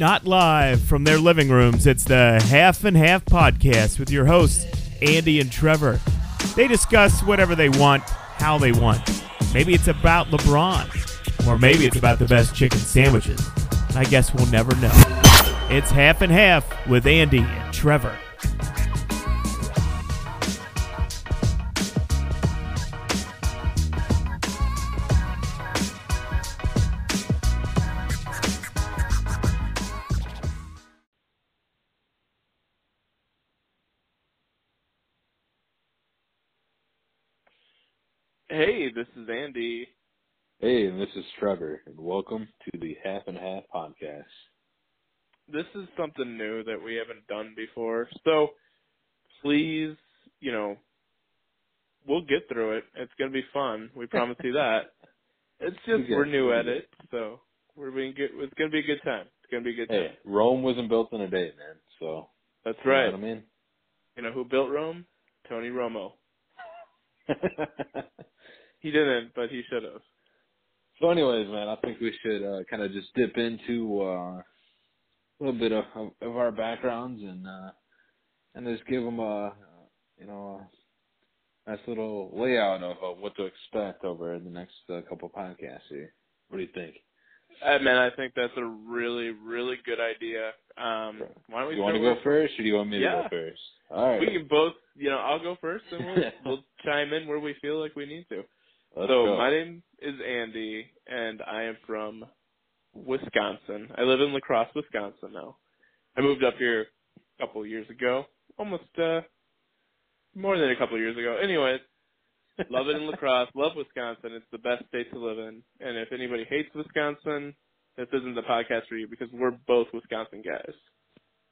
Not live from their living rooms, it's the Half and Half podcast with your hosts, Andy and Trevor. They discuss whatever they want, how they want. Maybe it's about LeBron, or maybe it's about the best chicken sandwiches. I guess we'll never know. It's Half and Half with Andy and Trevor. This is Andy. Hey, and this is Trevor, and welcome to the Half and Half podcast. This is something new that we haven't done before. So please, you know, we'll get through it. It's going to be fun. We promise you that. It's just we're new at it, so we're being good. It's going to be a good time. It's going to be a good Hey, time. Rome wasn't built in a day, man. So That's you know right. what I mean. You know who built Rome? Tony Romo. He didn't, but he should have. so, anyways, man, I think we should uh, kind of just dip into uh, a little bit of, of our backgrounds and uh, and just give them a you know a nice little layout of uh, what to expect over the next uh, couple podcasts here. What do you think? Uh, man, I think that's a really, really good idea. Um, why don't we you want to go with- first, or do you want me to go first? All right, We can both, you know, I'll go first, and we'll we'll chime in where we feel like we need to. Let's so go. my name is Andy, and I am from Wisconsin. I live in La Crosse, Wisconsin now. I moved up here a couple years ago, almost uh more than a couple years ago. Anyways, love it in La Crosse, love Wisconsin. It's the best state to live in. And if anybody hates Wisconsin, this isn't the podcast for you because we're both Wisconsin guys.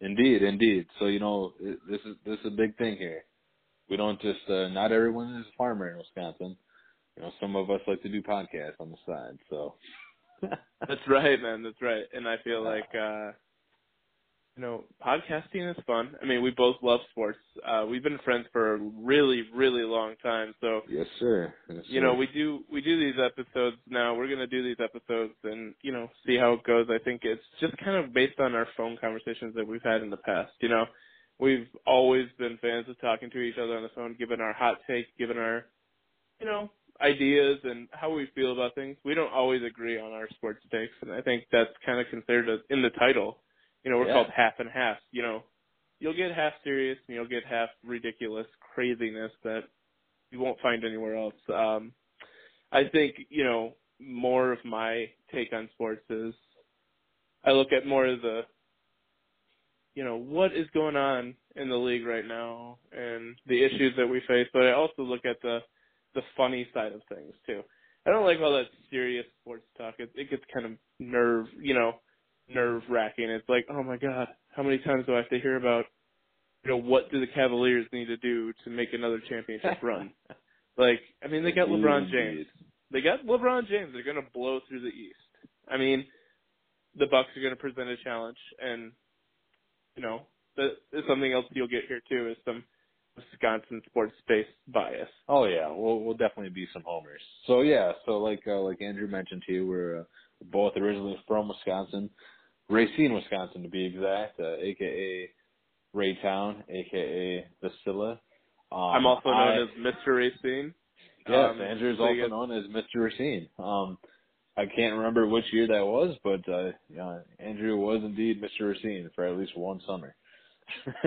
Indeed, indeed. So you know, this is this is a big thing here. We don't just uh, not everyone is a farmer in Wisconsin. You know, some of us like to do podcasts on the side. So That's right, man. That's right. And I feel like uh you know, podcasting is fun. I mean, we both love sports. Uh we've been friends for a really, really long time. So, yes, sir. Yes, you know, we do we do these episodes now. We're going to do these episodes and, you know, see how it goes. I think it's just kind of based on our phone conversations that we've had in the past, you know. We've always been fans of talking to each other on the phone, giving our hot takes, giving our you know, ideas and how we feel about things. We don't always agree on our sports takes, and I think that's kind of considered a, in the title. You know, we're Yeah. called half and half. You know, you'll get half serious and you'll get half ridiculous craziness that you won't find anywhere else. Um, I think you know more of my take on sports is I look at more of the you know what is going on in the league right now and the issues that we face, but I also look at the the funny side of things too. I don't like all that serious sports talk. It, it gets kind of nerve, you know, nerve wracking. It's like, oh my god, how many times do I have to hear about, you know, what do the Cavaliers need to do to make another championship run? Like, I mean, they got LeBron. James. They got LeBron James. They're gonna blow through the East. I mean, the Bucks are gonna present a challenge, and you know, that is something else you'll get here too is some Wisconsin sports based bias. Oh yeah, we'll we'll definitely be some homers. So yeah, so like uh, like Andrew mentioned to you, we're uh, both originally from Wisconsin, Racine, Wisconsin to be exact, uh, aka Raytown, aka Vasilla. Um, I'm also I- known as Mr. Racine. Yes, Um, Andrew is so also known as Mr. Racine. Um, I can't remember which year that was, but uh, yeah, Andrew was indeed Mr. Racine for at least one summer.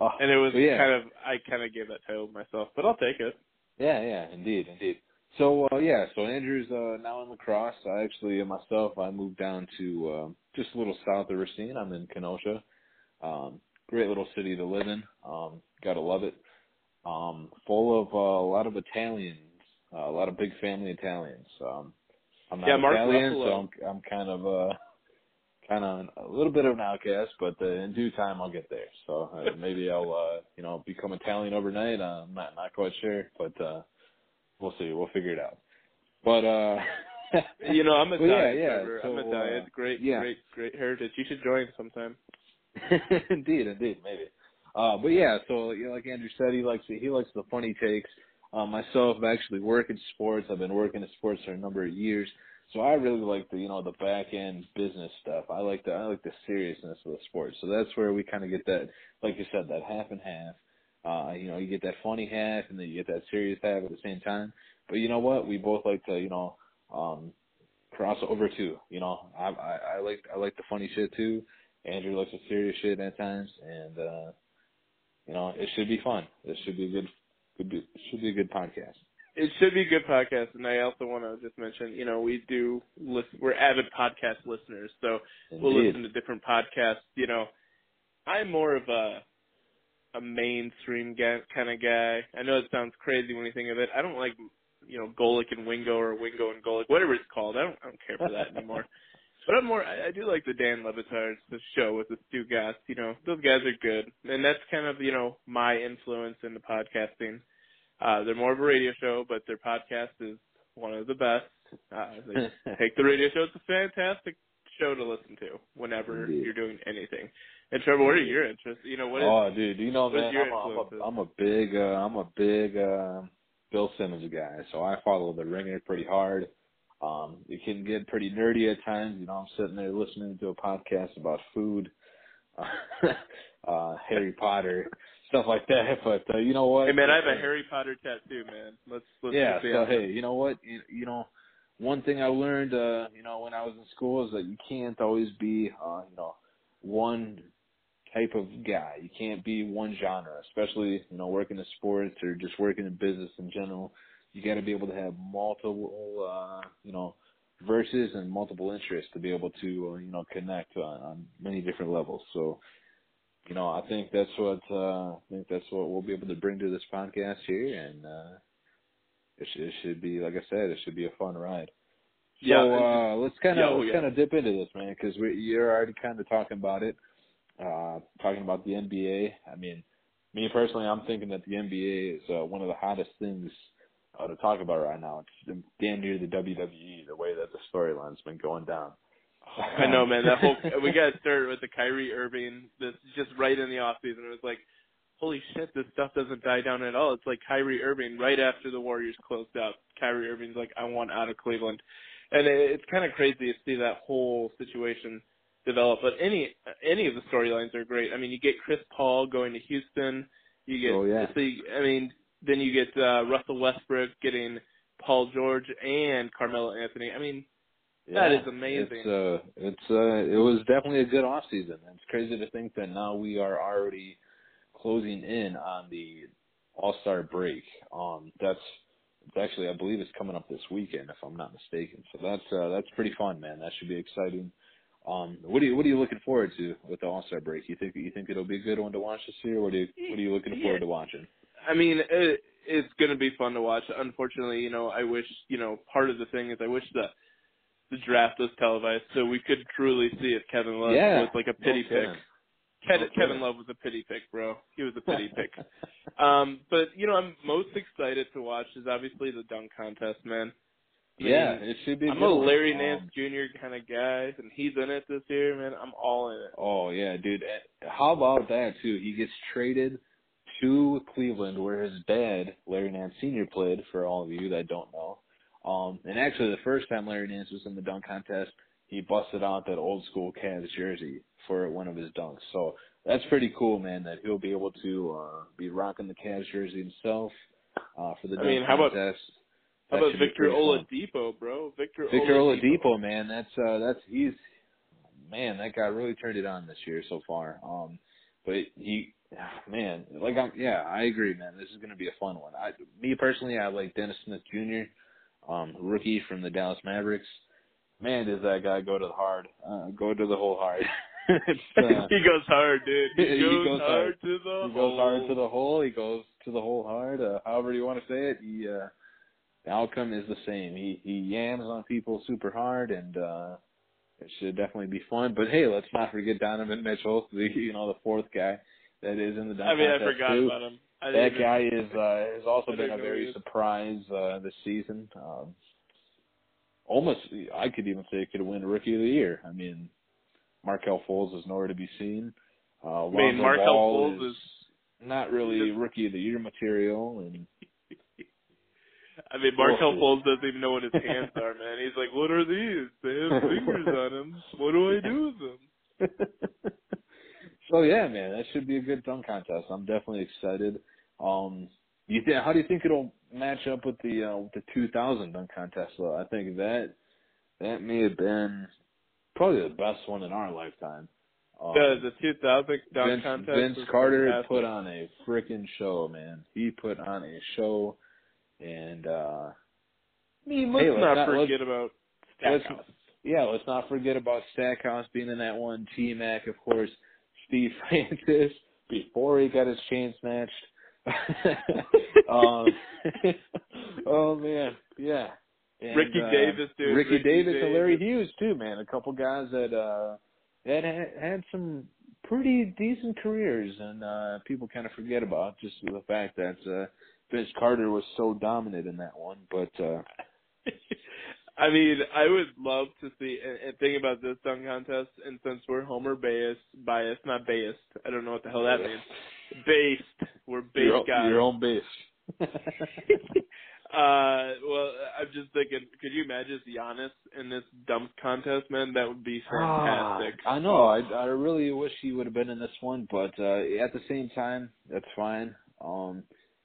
Uh, And it was yeah, kind of I kind of gave that title to myself, but I'll take it. yeah, yeah, indeed, indeed. So uh, yeah, so Andrew's uh, now in lacrosse. I actually myself I moved down to uh, just a little south of Racine. I'm in Kenosha. Um, great little city to live in. Um, gotta love it. Um, full of uh, a lot of Italians, uh, a lot of big family Italians. Um, I'm not Yeah, Mark Italian, Ruffalo. so I'm I'm kind of uh kind of a little bit of an outcast, but uh, in due time I'll get there. So uh, maybe I'll uh, you know become Italian overnight. Uh, I'm not not quite sure, but uh, we'll see. We'll figure it out. But uh, You know, I'm Well, Italian. yeah, yeah, Trevor. I'm so, Italian. uh, great, yeah. great, great heritage. You should join sometime. indeed, indeed, maybe. Uh, but yeah, so you know, like Andrew said, he likes he likes the funny takes. Uh, myself, I actually work in sports. I've been working in sports for a number of years, So I really like the you know the back end business stuff. I like the I like the seriousness of the sport. So that's where we kind of get that, like you said, that half and half. Uh, you know, you get that funny half and then you get that serious half at the same time. But you know what? We both like to you know um cross over too. You know, I I, I like I like the funny shit too. Andrew likes the serious shit at times, and uh you know it should be fun. It should be a good, good be, should be a good podcast. It should be a good podcast, and I also want to just mention, you know, we do listen. We're avid podcast listeners, so Indeed. we'll listen to different podcasts. You know, I'm more of a a mainstream kind of guy. I know it sounds crazy when you think of it. I don't like, you know, Golic and Wingo or Wingo and Golic, whatever it's called. I don't, I don't care for that anymore. But I'm more. I, I do like the Dan Le Batard's the show with the Stugotz. You know, those guys are good, and that's kind of you know my influence in the podcasting. Uh, they're more of a radio show, but their podcast is one of the best. Uh, they take the radio show. It's a fantastic show to listen to whenever you're doing anything. And Trevor, what are your interests? You know, what is oh, dude, you know, man, I'm a, I'm, a, I'm a big, uh, I'm a big uh, Bill Simmons guy. So I follow the Ringer pretty hard. Um, it can get pretty nerdy at times. You know, I'm sitting there listening to a podcast about food, uh, uh, Harry Potter, stuff like that. But uh, you know what? Hey man, I have a Harry Potter tattoo, man. Let's let's yeah. So hey, you know what? You, you know, one thing I learned, uh, you know, when I was in school is that you can't always be, uh, you know, one type of guy. You can't be one genre, especially you know working in sports or just working in business in general. You got to be able to have multiple, uh, you know, verses and multiple interests to be able to, uh, you know, connect on, on many different levels. So, you know, I think that's what uh, I think that's what we'll be able to bring to this podcast here, and uh, it should, it should be, like I said, it should be a fun ride. So Yeah, uh, let's kind of oh, let's yeah. kind of dip into this, man, because you're already kind of talking about it, uh, talking about the NBA. I mean, me personally, I'm thinking that the NBA is uh, one of the hottest things uh, to talk about right now. It's damn near the WWE, the way that the storyline's been going down. I know, man. That whole we got started with the Kyrie Irving. This just right in the off season. It was like, holy shit, this stuff doesn't die down at all. It's like Kyrie Irving right after the Warriors closed out. Kyrie Irving's like, I want out of Cleveland, and it, it's kind of crazy to see that whole situation develop. But any any of the storylines are great. I mean, you get Chris Paul going to Houston. You get, Oh, yeah. so you, I mean, then you get uh, Russell Westbrook getting Paul George and Carmelo Anthony. I mean, That is amazing. It's uh, it's uh, it was definitely a good off season. It's crazy to think that now we are already closing in on the All Star break. Um, that's it's actually I believe it's coming up this weekend if I'm not mistaken. So that's uh, that's pretty fun, man. That should be exciting. Um, what are you what are you looking forward to with the All Star break? You think you think it'll be a good one to watch this year? What are you what are you looking Yeah. forward to watching? I mean, it, it's going to be fun to watch. Unfortunately, you know, I wish, you know, part of the thing is I wish the the draft was televised so we could truly see if Kevin Love Yeah, was like a pity no pick. kidding. Kevin, No Kevin. Love was a pity pick, bro. He was a pity pick. Um, but you know, I'm most excited to watch is obviously the dunk contest, man. I mean, yeah, it should be. A I'm a. Larry Um, Nance Jr. kind of guy, and he's in it this year, man. I'm all in it. Oh yeah, dude. How about that too? He gets traded to Cleveland, where his dad, Larry Nance Sr., played. For all of you that don't know, um, and actually the first time Larry Nance was in the dunk contest, he busted out that old school Cavs jersey for one of his dunks. So that's pretty cool, man. That he'll be able to uh, be rocking the Cavs jersey himself uh, for the I dunk mean, how about- contest. How about Victor. Oladipo, bro? Victor, Victor Oladipo, man, that's uh that's he's man, that guy really turned it on this year so far. Um but he man, like I'm yeah, I agree, man. This is gonna be a fun one. I me personally I like Dennis Smith Jr., um, rookie from the Dallas Mavericks. Man, does that guy go to the hard uh go to the whole hard. uh, he goes hard, dude. He, He goes, goes hard, to the he goes hard to the hole, he goes to the whole hard, uh, however you want to say it. He uh the outcome is the same. He he yams on people super hard, and uh it should definitely be fun. But hey, let's not forget Donovan Mitchell, the you know the fourth guy that is in the dunk I mean, I forgot too. about him. That guy is uh has also been a very surprise uh this season. Um almost I could even say he could win rookie of the year. I mean Markelle Fultz is nowhere to be seen. Uh I mean, Markelle Ball Fultz is not really rookie of the year material and I mean, Markelle Fultz doesn't even know what his hands are, man. He's like, "What are these? They have fingers on them. What do I do with them?" so yeah, man, that should be a good dunk contest. I'm definitely excited. Um, you th- how do you think it'll match up with the uh, with the 2000 dunk contest? Though I think that that may have been probably the best one in our lifetime. Um, the the 2000 dunk Vince, contest. Vince Carter fantastic. put on a freaking show, man. He put on a show, and uh I mean, let's hey, let's not, not forget let's, about Stackhouse. Yeah, let's not forget about Stackhouse being in that one. T Mac, of course, Steve Francis before he got his chain snatched. um, oh man, yeah. And, Ricky uh, Davis, dude. Ricky, Ricky Davis, Davis and Larry Hughes too, man. A couple guys that uh that had, had some pretty decent careers, and uh people kind of forget about just the fact that uh Vince Carter was so dominant in that one. But uh I mean, I would love to see and, and think about this dunk contest. And since we're Homer biased, biased, not based. I don't know what the hell that means. Based, we're based your, guys. Your own base. Uh, well, I'm just thinking, could you imagine Giannis in this dunk contest, man? That would be fantastic. Ah, I know. I I really wish he would have been in this one, but uh at the same time, that's fine. Um,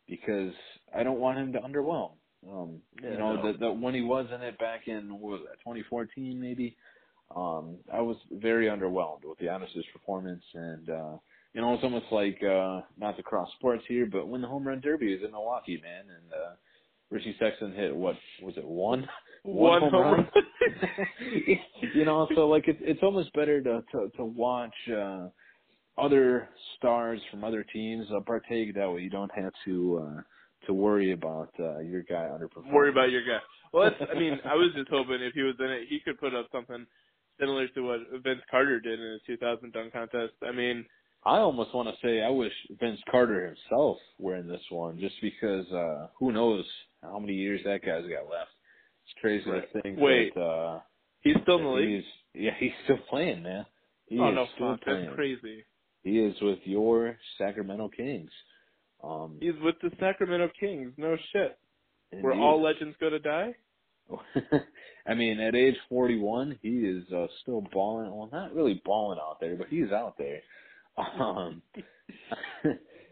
because I don't want him to underwhelm. Um, yeah, you know, no. the when he was in it back in what was that 2014 maybe. Um, I was very underwhelmed with the Giannis's performance, and uh, you know, it's almost like uh, not to cross sports here, but when the home run derby was in Milwaukee, man, and uh, Richie Sexson hit what was it one one, one home home run. you know, so like it's it's almost better to to, to watch uh, other stars from other teams uh, partake that way. You don't have to uh, to worry about uh, your guy underperforming. Worry about your guy. Well, that's, I mean, I was just hoping if he was in it, he could put up something similar to what Vince Carter did in the 2000 dunk contest. I mean, I almost want to say I wish Vince Carter himself were in this one, just because uh who knows how many years that guy's got left. It's crazy Right. to think Wait. that uh he's still in the league. he's yeah he's still playing, man. He oh no, still fuck, playing. that's crazy. He is with your Sacramento Kings. Um, He's with the Sacramento Kings. No shit. Where all legends go to die. I mean, at age 41, he is uh, still balling. Well, not really balling out there, but he's out there. Um,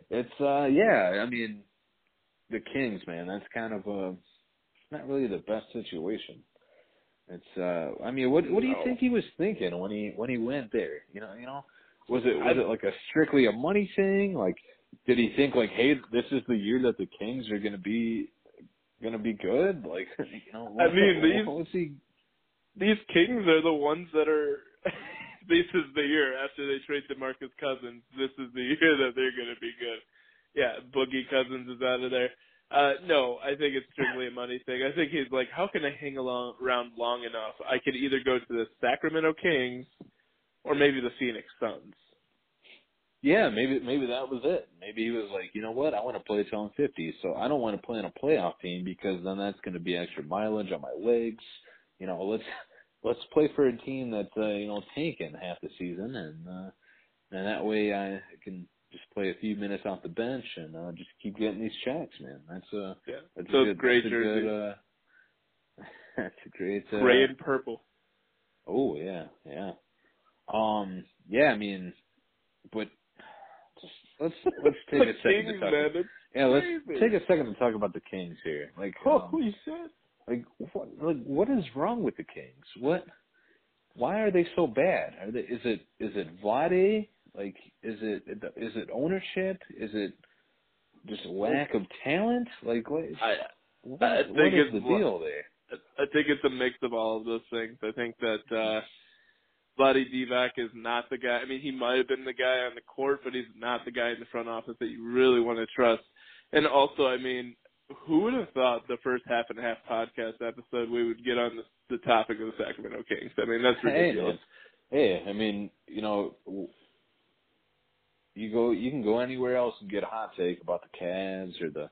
it's uh, yeah. I mean, the Kings, man. That's kind of a. It's not really the best situation. It's. uh I mean, what what do you No. think he was thinking when he when he went there? You know, you know, was it was I- it like a strictly a money thing? Like, did he think like, hey, this is the year that the Kings are gonna be gonna be good? Like, you know, I mean, these- what was he? These Kings are the ones that are. this is the year after they trade DeMarcus Cousins. This is the year that they're going to be good. Yeah, Boogie Cousins is out of there. Uh no, I think it's strictly a money thing. I think he's like, how can I hang along, around long enough? I could either go to the Sacramento Kings or maybe the Phoenix Suns. Yeah, maybe maybe that was it. Maybe he was like, you know what, I want to play till I'm 50, so I don't want to play on a playoff team because then that's going to be extra mileage on my legs. You know, let's let's play for a team that's uh, you know tanking half the season, and uh, and that way I can just play a few minutes off the bench and uh, just keep getting these checks, man. That's uh Yeah. that's Those a good, great that's a jerseys. good, uh, that's a great uh, Gray and purple. Oh yeah, yeah. Um, yeah. I mean, but let's let's take a second Kings, to talk. man, yeah, let's take a second to talk about the Kings here. Like, um, Holy shit. like what? Like, what is wrong with the Kings? What? Why are they so bad? Are they? Is it is it Vlade? Like, is it is it ownership? Is it just lack of talent? Like, what? I what, I think what is it's the deal there? I think it's a mix of all of those things. I think that uh Vlade Divac is not the guy. I mean, he might have been the guy on the court, but he's not the guy in the front office that you really want to trust. And also, I mean, who would have thought the first half and half podcast episode we would get on the, the topic of the Sacramento Kings? I mean, that's ridiculous. man. Hey, I mean, you know, w- you go, you can go anywhere else and get a hot take about the Cavs or the,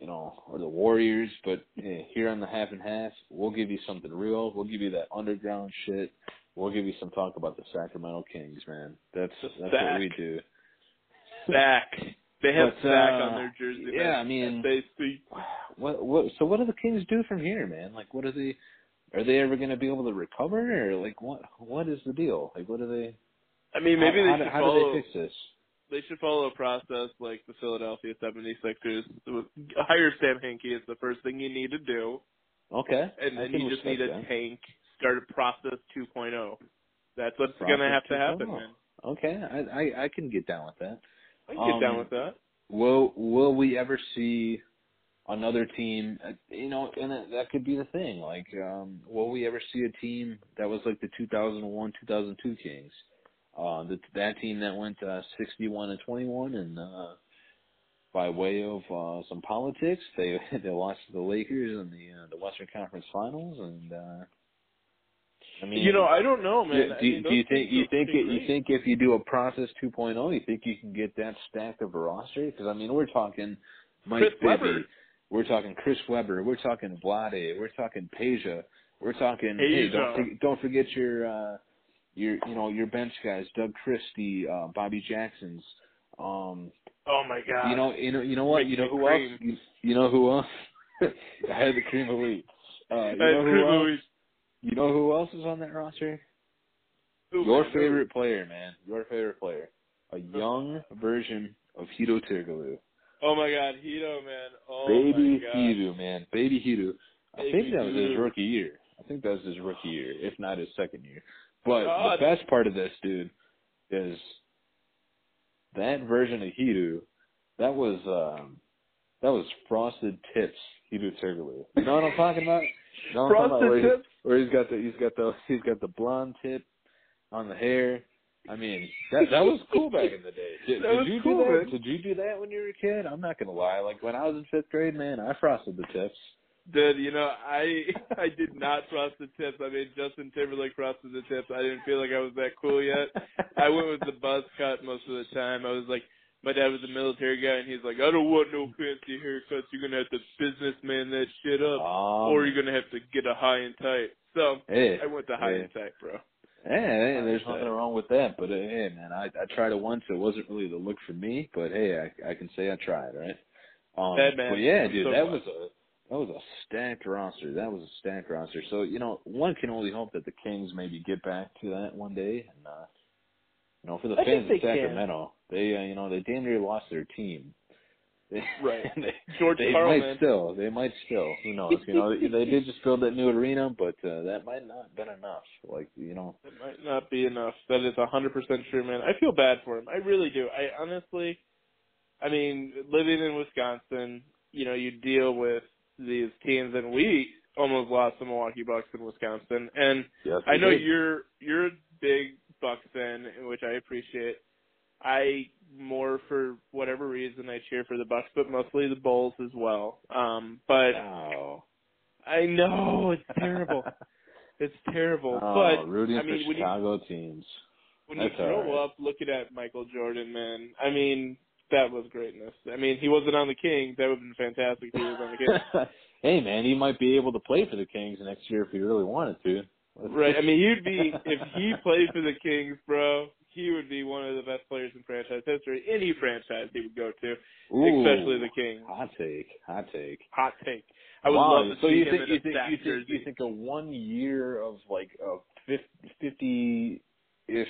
you know, or the Warriors, but hey, here on the half and half, we'll give you something real. We'll give you that underground shit. We'll give you some talk about the Sacramento Kings, man. That's that's what we do. Sack. They have But, Zach uh, on their jersey. yeah, man. I mean- they speak. What what so what do the Kings do from here, man? Like what are they are they ever gonna be able to recover or like what what is the deal? Like what are they I mean, maybe how, they should how follow. do they fix this? they should follow a process like the Philadelphia 76ers. Hire Sam Hinkie is the first thing you need to do, Okay. and then you just need a tank. Start a process 2.0. That's what's gonna have to happen, man. Okay, I, I I can get down with that. I can get Um, down with that. Will Will we ever see another team? uh, You know, and that, that could be the thing. Like, um, will we ever see a team that was like the 2001 2002 Kings? Uh, the, that team that went uh, 61 and 21, and uh, by way of uh, some politics, they they lost to the Lakers in the uh, the Western Conference Finals, and uh, I mean, you know, I don't know, man. yeah, I do, mean, do you think you think it, you think if you do a process 2.0, you think you can get that stacked of a roster? Because I mean, we're talking Mike Chris Bibby, Webber. we're talking Chris Webber, we're talking Vlade, we're talking Peja, we're talking hey, don't forget, don't forget your uh your you know your bench guys, Doug Christie, uh, Bobby Jackson's. Um, Oh my god. you know, you know, you know what? Make You know who cream. else? You, you know who else? I had the cream elite. Uh, you know who else? You know who else is on that roster? Your man, favorite player, man. Your favorite player. A young version of Hedo Turkoglu. Oh my god, Hedo, man. Oh Baby. Hedo, man. Baby Hedo. I Baby think that was his rookie year. I think that was his rookie year, if not his second year. But God. the best part of this, dude, is that version of Hedo, that was um that was frosted tips Hedo Turkoglu. You know what I'm talking about? You know what I'm talking about? Frosted tips. Where he's got the he's got the he's got the blonde tip on the hair. I mean, that that was cool back in the day. Did, did you cool, do that? man. Did you do that when you were a kid? I'm not gonna lie. Like when I was in fifth grade, man, I frosted the tips. Dude, you know, I I did not frost the tips. I mean, Justin Timberlake frosted the tips. I didn't feel like I was that cool yet. I went with the buzz cut most of the time. I was like, my dad was a military guy, and he's like, I don't want no fancy haircuts. You're gonna have to businessman that shit up, Um, or you're gonna have to get a high and tight. So hey, I went to high hey. and tight, bro. Hey, hey, there's nothing wrong with that. But uh, hey, man, I I tried it once. It wasn't really the look for me, but hey, I I can say I tried, right? Um, Bad man. But yeah, dude, so that glad. was a that was a stacked roster. That was a stacked roster. So you know, one can only hope that the Kings maybe get back to that one day. And uh, you know, for the I fans of they can. Sacramento, they uh, you know they damn near lost their team. They, Right. they, George they might still. They might still. Who knows? You know, they, they did just build that new arena, but uh, that might not have been enough. Like you know, It might not be enough. That is a hundred percent true, man. I feel bad for him. I really do. I honestly, I mean, living in Wisconsin, you know, you deal with these teams, and we almost lost the Milwaukee Bucks in Wisconsin. And yes, I know did. you're you're a big Bucks fan, which I appreciate. I more for whatever reason I cheer for the Bucks, but mostly the Bulls as well. Um, but Oh. I know it's terrible. It's terrible. Oh, but rooting I mean, for when you Chicago teams. when you That's all grow right. up looking at Michael Jordan, man, I mean, that was greatness. I mean, he wasn't on the Kings. That would have been fantastic if he was on the Kings. hey man, he might be able to play for the Kings next year if he really wanted to. right. I mean, he'd be, if he played for the Kings, bro, he would be one of the best players in franchise history. Any franchise he would go to, Ooh, especially the Kings. Hot take, hot take. Hot take. I would wow, love to so see you him think in you a think you think you think a one year of like a fifty ish?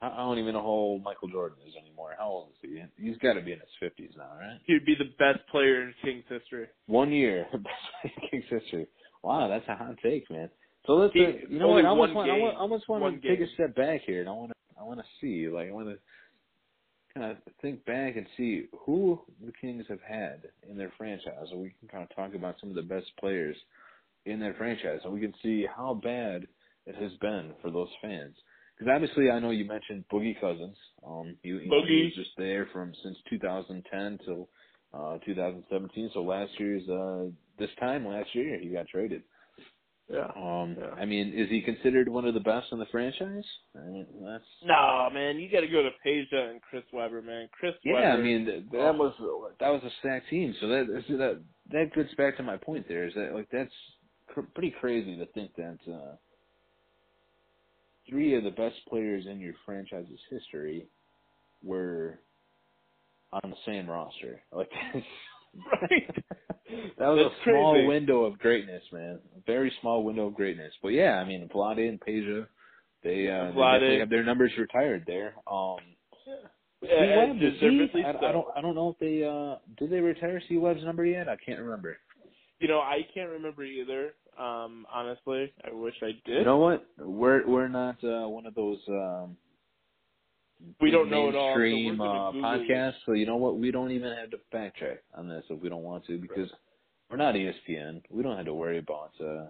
I don't even know how old Michael Jordan is anymore. How old is he? He's got to be in his fifties now, right? He'd be the best player in Kings history. One year, best player in Kings history. Wow, that's a hot take, man. So let's, He- uh, you know what? I almost want, I want, I almost want to take a step back here, and I want to, I want to see, like, I want to kind of think back and see who the Kings have had in their franchise, and we can kind of talk about some of the best players in their franchise, and we can see how bad it has been for those fans. Because obviously, I know you mentioned Boogie Cousins. Um, he, know, he was just there from since 2010 till uh 2017. So last year's uh this time last year he got traded. Yeah. Um, Yeah. I mean, is he considered one of the best in the franchise? I mean, that's No, man, you got to go to Peja and Chris Webber, man. Chris yeah. Webber. I mean, th- that was that was a stacked team. So that that that gets back to my point. There is that like that's cr- pretty crazy to think that uh three of the best players in your franchise's history were on the same roster. Like Right. that was That's a small crazy. window of greatness, man. A very small window of greatness. But yeah, I mean, Vlade and Peja, they, uh, they definitely have their numbers retired there. Um, Yeah, Webb, does he? deservedly I, so. I don't. I don't know if they. uh Did they retire C Webb's number yet? I can't remember. You know, I can't remember either. Um, honestly, I wish I did. You know what? We're we're not uh one of those um We don't know it all, so mainstream gonna uh, it. So you know what? We don't even have to fact check on this if we don't want to because we're not ESPN. We don't have to worry about uh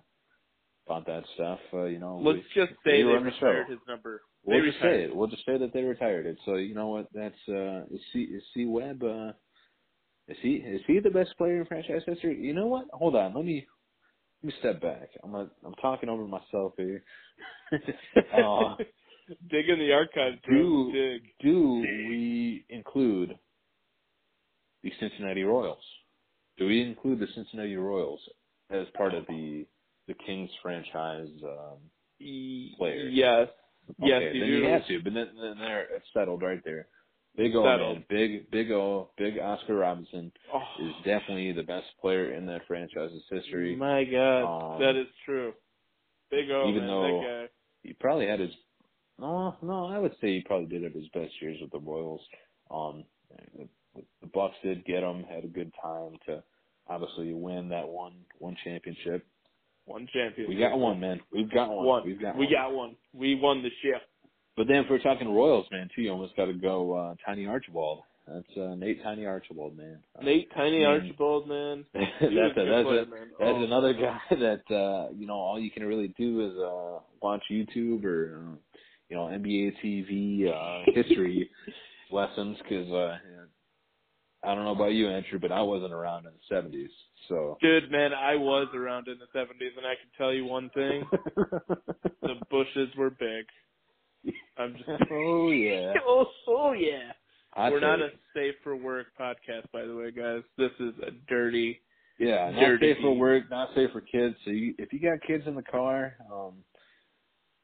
about that stuff. Uh, you know, Let's we, just say we they the show. retired his number. We'll they just say it. We'll just say that they retired it. So you know what? That's uh is C is C Webb uh is he is he the best player in franchise history? You know what? Hold on, let me let me step back. I'm a, I'm talking over myself here. uh, Dig in the archives, do. Dig. do we include the Cincinnati Royals? Do we include the Cincinnati Royals as part of the the Kings franchise? Um, E- Players. Yes. Yes, you then do. you have to, but then, then there it's settled right there. Big O, man, big Big O, Big Oscar Robertson Oh, is definitely the best player in that franchise's history. my God, Um, that is true. Big O, even man, though- that guy. he probably had his no no i would say he probably did have his best years with the royals um the, the bucks did get him had a good time to obviously win that one one championship One champion. we got one man we've got one, One. we've got we one got one. We won the ship. but then if we're talking royals man too you almost got to go uh tiny archibald that's uh nate tiny archibald man Uh, Nate Tiny I mean, Archibald, man. That's a that's player, a, man. That's Oh. another guy that uh you know all you can really do is uh watch YouTube or uh, you know NBA TV uh history lessons because uh I don't know about you, Andrew, but I wasn't around in the '70s, so. Dude, man, I was around in the 70s, and I can tell you one thing. the bushes were big. I'm just oh yeah. oh, oh yeah. Hot We're not a safe for work podcast, by the way, guys. This is a dirty. yeah, not dirty safe for work, not safe for kids. So you, if you got kids in the car, um,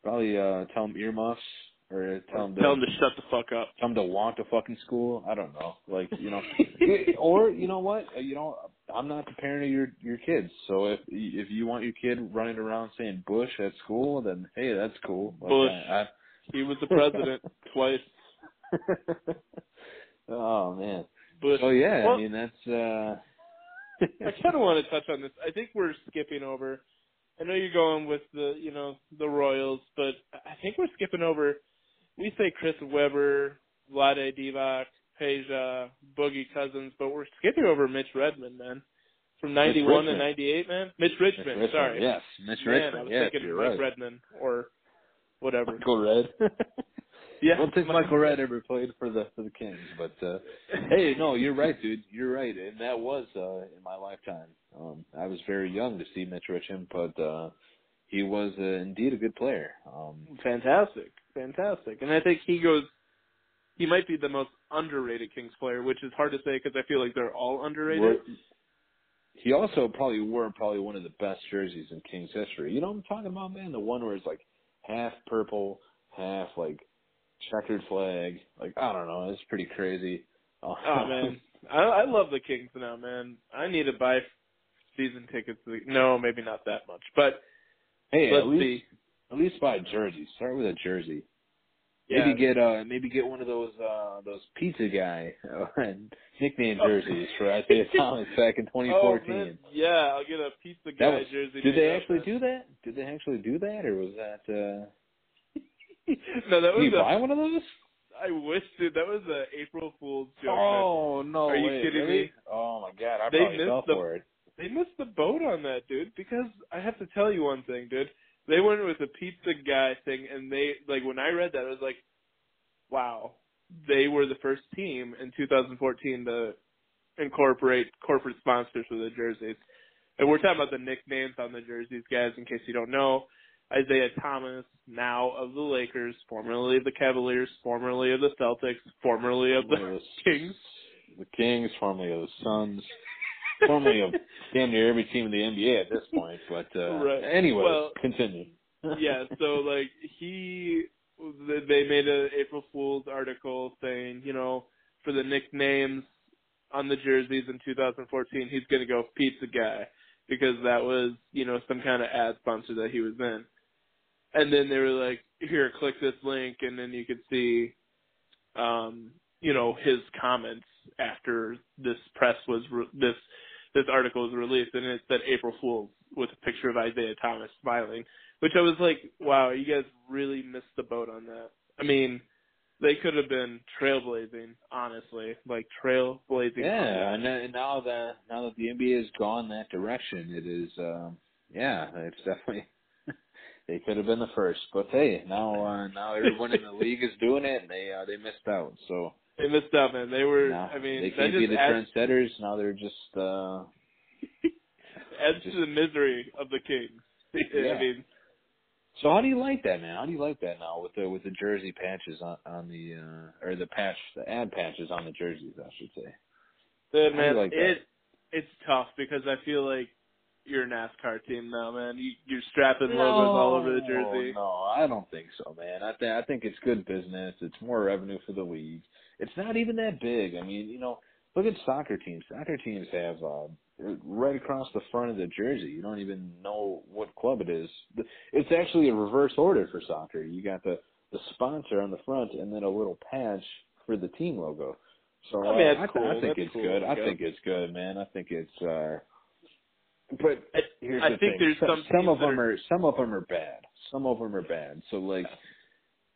probably uh tell them earmuffs or tell them to Tell them to shut the fuck up. tell them to walk to fucking school. I don't know, like you know, or you know what, Uh, you know, I'm not the parent of your your kids. So if if you want your kid running around saying Bush at school, then hey, that's cool. Like, Bush. I, He was the president twice. Oh man. Bush. So yeah, Well, I mean that's. uh I kind of want to touch on this. I think we're skipping over. I know you're going with the, you know, the Royals, but I think we're skipping over. We say Chris Webber, Vlade Divac, Peja, Boogie Cousins, but we're skipping over Mitch Redmond, man. From 91 to 98, man. Mitch Richmond, Mitch Richmond, sorry. Yes, Mitch Man, I was Yes, thinking Mike right. Redmond or whatever. Michael Redd. Yeah. I don't think Michael Redd ever played for the for the Kings, but uh hey, no, you're right, dude. You're right, and that was uh in my lifetime. Um I was very young to see Mitch Richmond, but uh he was uh, indeed a good player. Um Fantastic, fantastic, and I think he goes. He might be the most underrated Kings player, which is hard to say because I feel like they're all underrated. he also probably wore probably one of the best jerseys in Kings history. You know what I'm talking about, man? The one where it's like half purple, half like checkered flag. Like I don't know, it's pretty crazy. Uh, Oh man, I, I love the Kings now, man. I need to buy season tickets. No, maybe not that much, but hey, at least see. at least buy a jersey. Start with a jersey. Yeah. Maybe get uh maybe get one of those uh those pizza guy uh, nickname jerseys for Isaiah Thomas back in Oh, 2014. man. Yeah, I'll get a pizza guy was- jersey. Did they actually man. do that? Did they actually do that, or was that? uh no, that Did was you a, buy one of those? I wish, dude. That was a April Fool's joke. man. Oh no! Are you way, kidding really? me? Oh my god! I They missed the- for it. They missed the boat on that, dude. Because I have to tell you one thing, dude. They went with the pizza guy thing, and they like when I read that, I was like, "Wow, they were the first team in 2014 to incorporate corporate sponsors for the jerseys." And we're talking about the nicknames on the jerseys, guys. In case you don't know, Isaiah Thomas, now of the Lakers, formerly of the Cavaliers, formerly of the Celtics, formerly of the of Kings. The Kings, formerly of the Suns, formerly of damn near every team in the NBA at this point. But uh Right. anyway, Well, continue. yeah, so like he, they made an April Fool's article saying, you know, for the nicknames on the jerseys in 2014, he's going to go pizza guy because that was, you know, some kind of ad sponsor that he was in. And then they were like, here, click this link, and then you could see, um, you know, his comments after this press was re- this this article was released, and it said April Fool's with a picture of Isaiah Thomas smiling, which I was like, wow, you guys really missed the boat on that. I mean, they could have been trailblazing, honestly, like trailblazing. Yeah, and now that now that the NBA has gone that direction, it is um yeah, it's definitely they could have been the first. But hey, now uh now everyone in the league is doing it and they uh they missed out. So They missed out, man. They were. now I mean, they that can't be the adds, trendsetters, now they're just uh adds just- to the misery of the Kings. Yeah. I mean, So how do you like that, man? How do you like that now with the with the jersey patches on on the uh or the patch the ad patches on the jerseys, I should say. Dude, How do you man, like that? it it's tough because I feel like you're a NASCAR team now, man. You, you're strapping logos all over the jersey. No, I don't think so, man. I think I think it's good business. It's more revenue for the league. It's not even that big. I mean, you know, look at soccer teams. Soccer teams have uh, right across the front of the jersey. You don't even know what club it is. It's actually a reverse order for soccer. You got the the sponsor on the front and then a little patch for the team logo. So I mean, uh, I, cool. I think That's it's cool. good. I think it's good, man. I think it's. uh But I, here's I the think thing. there's some, some some of them are- are some of them are bad. Some of them are bad. So like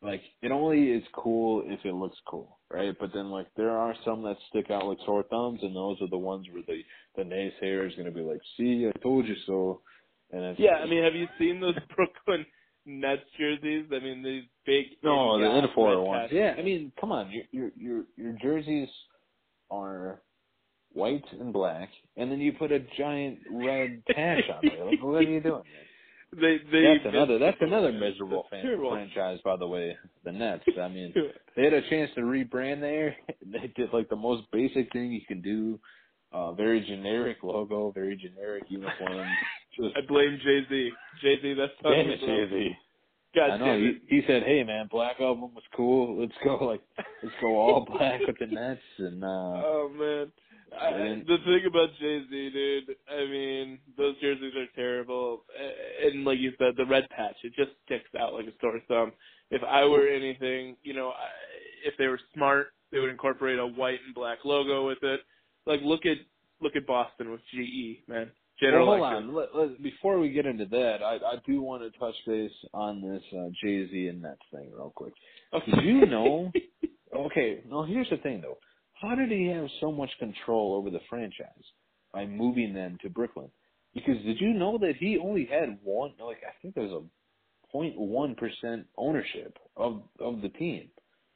like it only is cool if it looks cool, right? But then like there are some that stick out like sore thumbs, and those are the ones where the the naysayer is going to be like, "See, I told you so." And yeah, I mean, have you seen those Brooklyn Nets jerseys? I mean, these big no, the Infor red ones. Yeah, I mean, come on, your your your your jerseys are white and black, and then you put a giant red patch on there. Like, what are you doing? They they That's missed another. That's another miserable terrible. franchise, by the way. The Nets. I mean, they had a chance to rebrand there. They did like the most basic thing you can do. Uh, very generic logo, very generic uniform. Just I blame Jay Z. Jay Z, that's damn it. Jay-Z. God I know. He, he said, "Hey, man, Black Album was cool. Let's go like let's go all black with the Nets." And uh, Oh man. I, the thing about Jay Z, dude, I mean, those jerseys are terrible, and like you said, the red patch it just sticks out like a sore thumb. If I were anything, you know, I, if they were smart, they would incorporate a white and black logo with it. Like look at look at Boston with GE, man. General well, hold Electric. on. Let, let, before we get into that, I, I do want to touch base on this uh, Jay Z and Nets thing real quick. Did you know? Okay, no. Here's the thing, though. How did he have so much control over the franchise by moving them to Brooklyn? Because did you know that he only had one? Like I think there's a 0.1 percent ownership of of the team.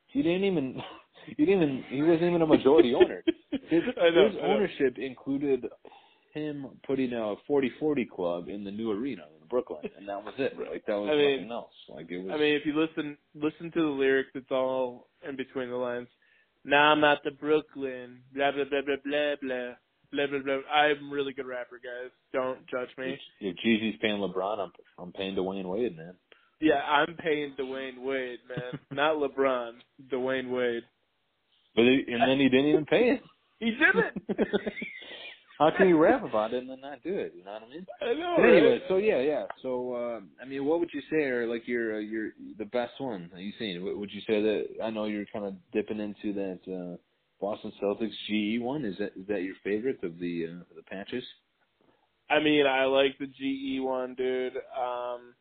He didn't even. He didn't even. He wasn't even a majority owner. His, know, his ownership included him putting a 40-40 club in the new arena in Brooklyn, and that was it. Like that was I mean- nothing else. Like it was. I mean, if you listen listen to the lyrics, it's all in between the lines. Now I'm out to Brooklyn. Blah blah blah blah blah blah. Blah, blah, blah. I'm a really good rapper, guys. Don't judge me. If Jeezy's paying LeBron, I'm I'm paying Dwyane Wade, man. Yeah, I'm paying Dwyane Wade, man. Not LeBron, Dwyane Wade. But he, and then he didn't even pay it. he didn't. How can you rap about it and then not do it? You know what I mean? I know. But anyway, right? so yeah, yeah. So uh, I mean, what would you say are like your uh, your the best one that you've seen? Would would you say that I know you're kind of dipping into that uh, Boston Celtics GE one? Is that is that your favorite of the uh, the patches? I mean, I like the GE one, dude. Um,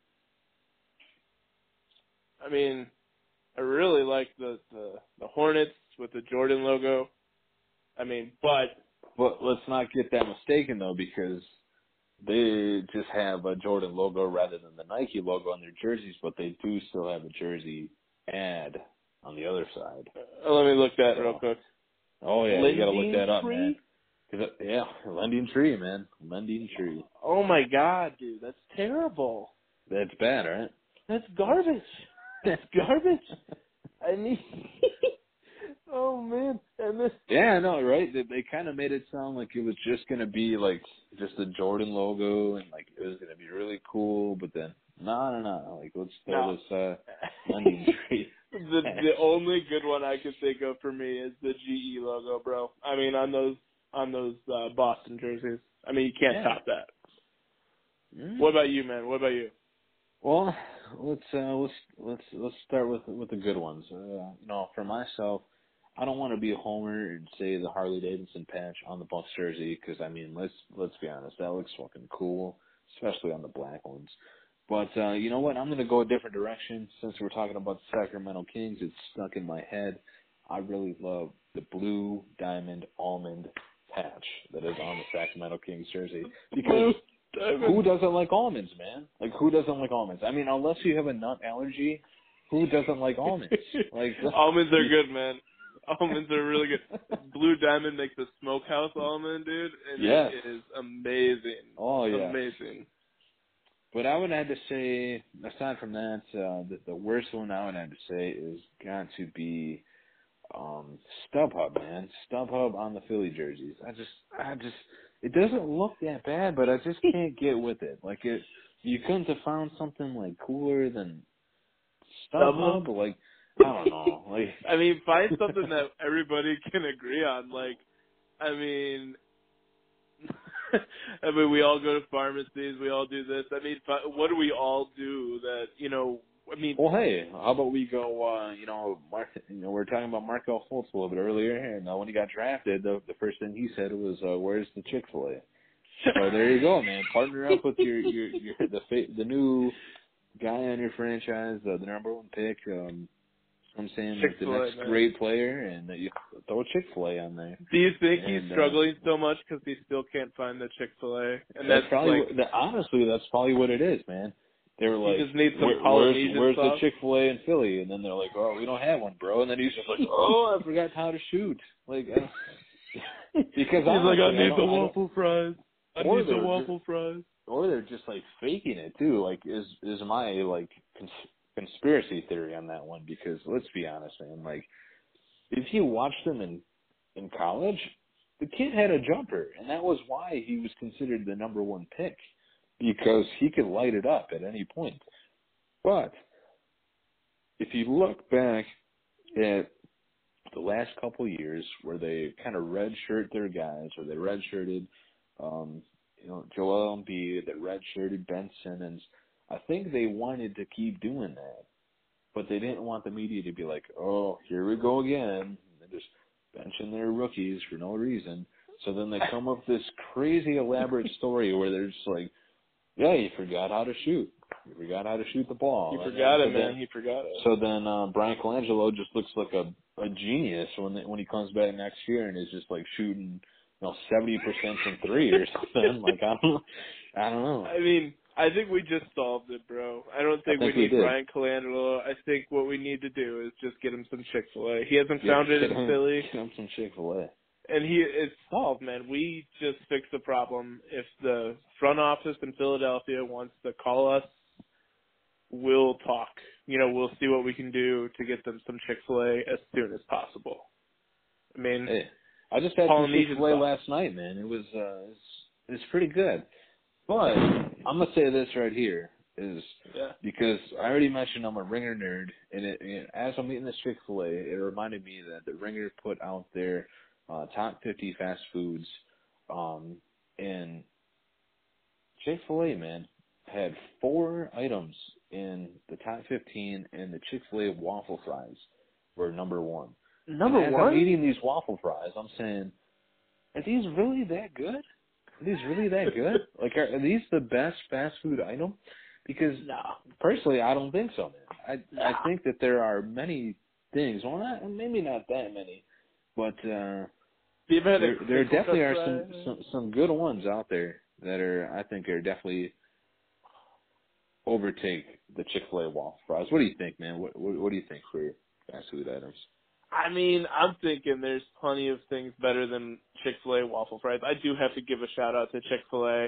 I mean, I really like the, the the Hornets with the Jordan logo. I mean, but But let's not get that mistaken though, because they just have a Jordan logo rather than the Nike logo on their jerseys, but they do still have a jersey ad on the other side. uh, let me look that real quick. Oh yeah, you gotta look Lending that up, Tree? man. 'Cause it- yeah, lending tree, man, lending tree. Oh my god, dude, that's terrible. That's bad, right? That's garbage. That's garbage. I mean, oh man, and this. Yeah, I know, right? They, they kind of made it sound like it was just gonna be like just the Jordan logo and like it was gonna be really cool, but then no, no, no. Like let's throw No. this uh tree. the the only good one I could think of for me is the GE logo, bro. I mean, on those on those uh, Boston jerseys. I mean, you can't Yeah. top that. Mm. What about you, man? What about you? Well, let's uh, let's let's let's start with with the good ones. Uh, you know, for myself, I don't want to be a homer and say the Harley Davidson patch on the Bucks jersey because I mean, let's let's be honest, that looks fucking cool, especially on the black ones. But uh, you know what? I'm gonna go a different direction since we're talking about the Sacramento Kings. It's stuck in my head. I really love the blue diamond almond patch that is on the Sacramento Kings jersey because who doesn't like almonds, man? Like who doesn't like almonds? I mean, unless you have a nut allergy, who doesn't like almonds? Like almonds are good, man. Almonds are really good. Blue Diamond makes a smokehouse almond, dude, and Yes. it is amazing. Oh yeah. Amazing. But I would have to say, aside from that, uh, the, the worst one I would have to say is got to be um StubHub, man. StubHub on the Philly jerseys. I just, I just, it doesn't look that bad, but I just can't get with it. Like it, you couldn't have found something like cooler than StubHub. StubHub? Like I don't know, like I mean, find something that everybody can agree on. Like, I mean, I mean, we all go to pharmacies. We all do this. I mean, what do we all do that you know? I mean, Well, hey, how about we go? uh, You know, Mark, you know, we were talking about Markelle Fultz a little bit earlier, and uh, when he got drafted, the the first thing he said was, uh, "Where's the Chick Fil A?" So there you go, man. Partner up with your your your the fa- the new guy on your franchise, uh, the number one pick. Um, I'm saying like the next man. great player, and uh, you throw a Chick Fil A on there. do you think he's And, uh, struggling so much because he still can't find the Chick Fil A? And that's that's, probably like, the, honestly that's probably what it is, man. They were like, just needs some "Where- Polynesian where's, where's the Chick Fil A in Philly? And then they're like, oh, we don't have one, bro. And then he's just like, oh, I forgot how to shoot. Like, I don't- because he's like, I need don't- the I waffle fries. I need the waffle fries. or they're just like faking it too. Like, is is my like cons- conspiracy theory on that one? Because let's be honest, man. Like, if you watched him in in college, the kid had a jumper, and that was why he was considered the number one pick because he could light it up at any point. But if you look back at the last couple years where they kind of redshirt their guys, or they redshirted, um, you know, Joel Embiid, that redshirted Ben Simmons, I think they wanted to keep doing that, but they didn't want the media to be like, "Oh, here we go again." They're just benching their rookies for no reason. So then they come up with this crazy elaborate story where they're just like, "Yeah, you forgot how to shoot. You forgot how to shoot the ball." He forgot then- it, so then- man. He forgot it. so then uh, Bryan Colangelo just looks like a a genius when when he comes back next year and is just like shooting you know seventy percent from three or something. like I don't I don't know. I mean, I think we just solved it, bro. I don't think, think we we need did. Bryan Colangelo. I think what we need to do is just get him some Chick Fil A. He hasn't Yeah, found it in him- Philly, Get him some Chick Fil A. and he it's solved, man. We just fixed the problem. If the front office in Philadelphia wants to call us, we'll talk. You know, we'll see what we can do to get them some Chick Fil A as soon as possible. I mean, Hey, I just had some Chick Fil A last night, man. It was uh it's, it's pretty good. But I'm gonna say this right here is yeah. because I already mentioned I'm a Ringer nerd, and it, as I'm eating this Chick Fil A, it reminded me that the Ringer put out their uh, top 50 fast foods, um, and Chick Fil A man had four items in the top 15, and the Chick Fil A waffle fries were number one. Number one. I'm eating these waffle fries, I'm saying, are these really that good? Are these really that good? like, are, are these the best fast food item? Because no. personally, I don't think so, man. I Nah. I think that there are many things. Well, not maybe not that many, but uh, You ever had a there there definitely are some, some some good ones out there that are I think are definitely overtake the Chick Fil A waffle fries. What do you think, man? What what, what do you think for your fast food items? I mean, I'm thinking there's plenty of things better than Chick Fil A waffle fries. I do have to give a shout out to Chick Fil A.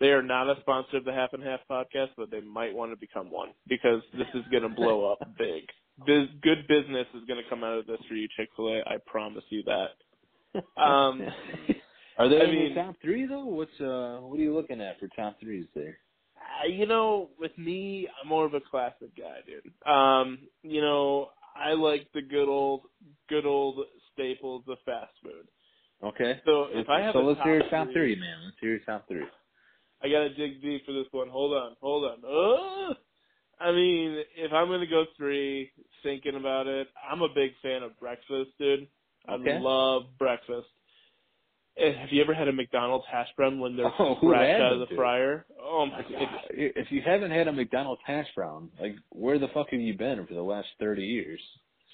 They are not a sponsor of the Half and Half podcast, but they might want to become one because this is going to blow up big. Biz, good business is going to come out of this for you, Chick Fil A. I promise you that. Um, are they I in mean- the top three though? What's uh what are you looking at for top threes there? Uh, you know, with me, I'm more of a classic guy, dude. Um, you know, I like the good old, good old staples of fast food. Okay. So if I have so a let's hear your top three- man. Let's hear your top three. I gotta dig deep for this one. Hold on, hold on. Uh, I mean, if I'm gonna go three, thinking about it, I'm a big fan of breakfast, dude. I Okay. love breakfast. Eh, Have you ever had a McDonald's hash brown when they're Oh, fresh out of the dude? fryer? Oh my god! If, if you haven't had a McDonald's hash brown, like where the fuck have you been for the last thirty years?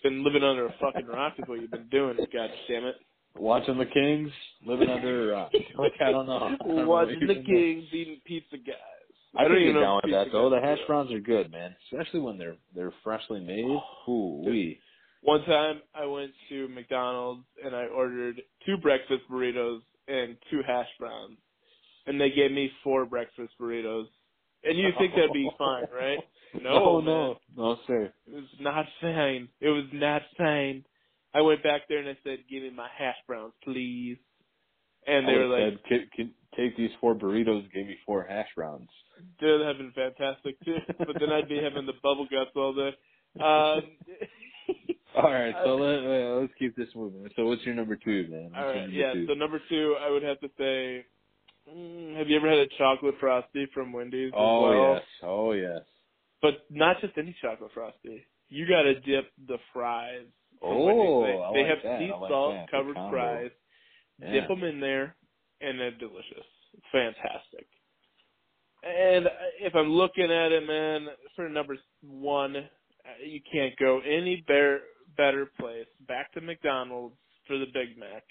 Been living under a fucking rock is what you've been doing. God damn it! Watching the Kings, living under a rock. Like I don't know. I don't Watching you're the doing. Kings eating pizza guys. I, don't even know down with that though. The hash browns are good, man. Especially when they're they're freshly made. Ooh wee. One time I went to McDonald's and I ordered two breakfast burritos and two hash browns. And they gave me four breakfast burritos. And you think that'd be fine, right? no, No, man. no, no, sir. It was not fine. It was not fine. I went back there and I said, "Give me my hash browns, please." And they I were like, said, "Can- can- take these four burritos and give me four hash browns. "Dude, that'd been fantastic too." but then I'd be having the bubble guts all day. Um, All right, so let, uh, let's keep this moving. So what's your number two, man? What's all right, yeah. two? So number two, I would have to say, mm, have you ever had a chocolate frosty from Wendy's? oh well? yes, oh yes. But not just any chocolate frosty. You got to dip the fries. Oh, They, they like have that. sea like salt that. Covered fries. Yeah. Dip them in there, and they're delicious. Fantastic. And if I'm looking at it, man, for number one, uh, you can't go any better better place. Back to McDonald's for the Big Mac.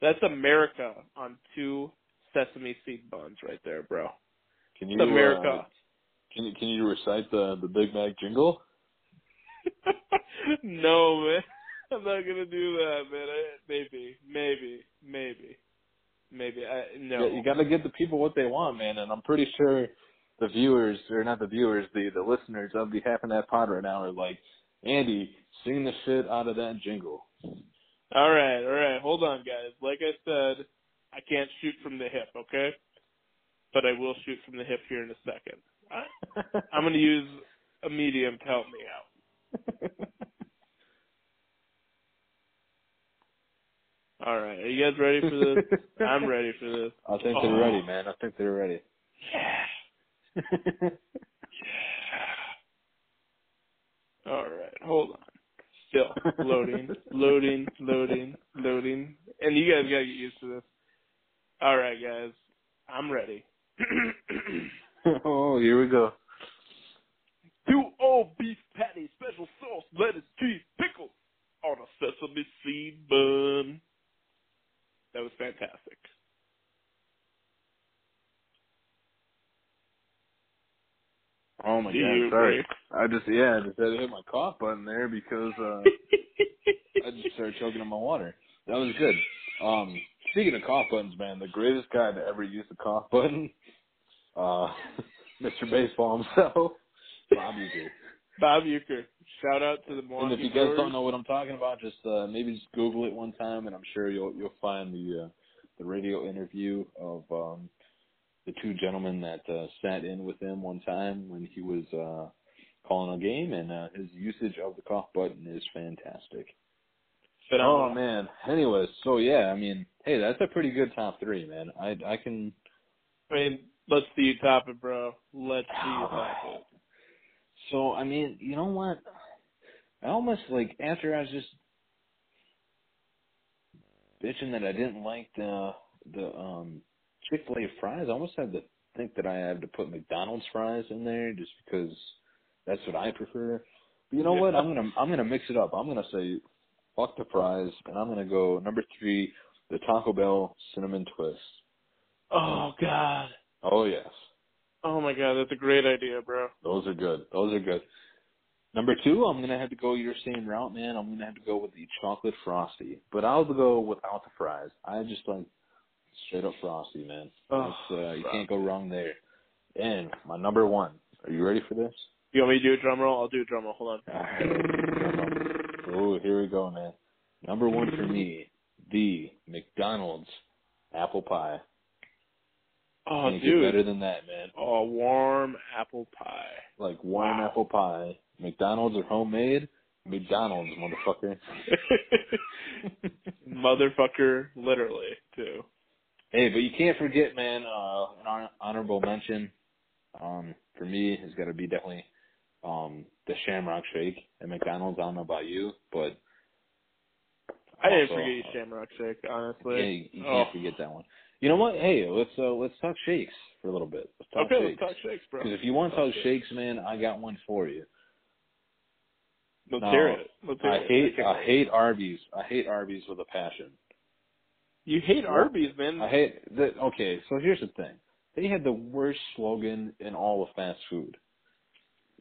That's America on two sesame seed buns right there, bro. Can It's you America. Uh, can you can you recite the the Big Mac jingle? no, man. I'm not gonna do that, man. I, maybe, maybe, maybe, maybe. I no. Yeah, you got to give the people what they want, man. And I'm pretty sure the viewers, or not the viewers, the the listeners of the Half and That Pod right now are like, Andy, sing the shit out of that jingle. All right, all right. Hold on, guys. Like I said, I can't shoot from the hip, okay? But I will shoot from the hip here in a second. I, I'm going to use a medium to help me out. All right. Are you guys ready for this? I'm ready for this. I think Oh. they're ready, man. I think they're ready. Yeah. All right. Hold on. Still loading, loading, loading, loading. And you guys got to get used to this. All right, guys. I'm ready. oh, here we go. Two old beef patties, special sauce, lettuce, cheese, pickles on a sesame seed bun. That was fantastic. Oh my Do god, sorry. I just yeah, I just had to hit my cough button there because uh I just started choking on my water. That was good. Um speaking of cough buttons, man, the greatest guy to ever use the cough button, uh Mr. Baseball himself, Bob Uecker. Bob Uecker. Shout out to the And if you guys don't know what I'm talking about, just uh maybe just Google it one time and I'm sure you'll you'll find the uh the radio interview of um the two gentlemen that uh sat in with him one time when he was uh calling a game and uh his usage of the cough button is fantastic. Phenomenal. Oh man. Anyways, so yeah, I mean, hey, that's a pretty good top three, man. I I can I mean, let's see you top it, bro. Let's see you top it. So I mean, you know what? I almost like after I was just bitching that I didn't like the the um Chick Fil A fries. I almost had to think that I had to put McDonald's fries in there just because that's what I prefer. But you know what? I'm gonna I'm gonna mix it up. I'm gonna say fuck the fries, and I'm gonna go number three, the Taco Bell cinnamon twist. Oh God. Oh yes. Oh my God, that's a great idea, bro. Those are good. Those are good. Number two, I'm gonna have to go your same route, man. I'm gonna have to go with the chocolate frosty, but I'll go without the fries. I just like straight up frosty, man. Oh, uh, you can't go wrong there. And my number one. Are you ready for this? You want me to do a drum roll? I'll do a drum roll. Hold on. Right. Oh, here we go, man. Number one for me, the McDonald's apple pie. Oh, Can't dude. better than that, man. Oh, warm apple pie. Like warm Wow. apple pie. McDonald's are homemade. McDonald's, motherfucker. Motherfucker, literally too. Hey, but you can't forget, man. Uh, an hon- mention um, for me has got to be definitely um, the Shamrock Shake at McDonald's. I don't know about you, but I didn't Also, forget you uh, Shamrock Shake, yeah, honestly. you, you Oh. can't forget that one. You know what? Hey, let's uh, let's talk shakes for a little bit. Let's talk okay, shakes. let's talk shakes, bro. Because if you want to talk talk shakes, man, I got one for you. Let's No, hear it. Let's hear I it. hate I hate Arby's. I hate Arby's with a passion. You hate? Arby's, man. I hate that. Okay, so here's the thing. They had the worst slogan in all of fast food.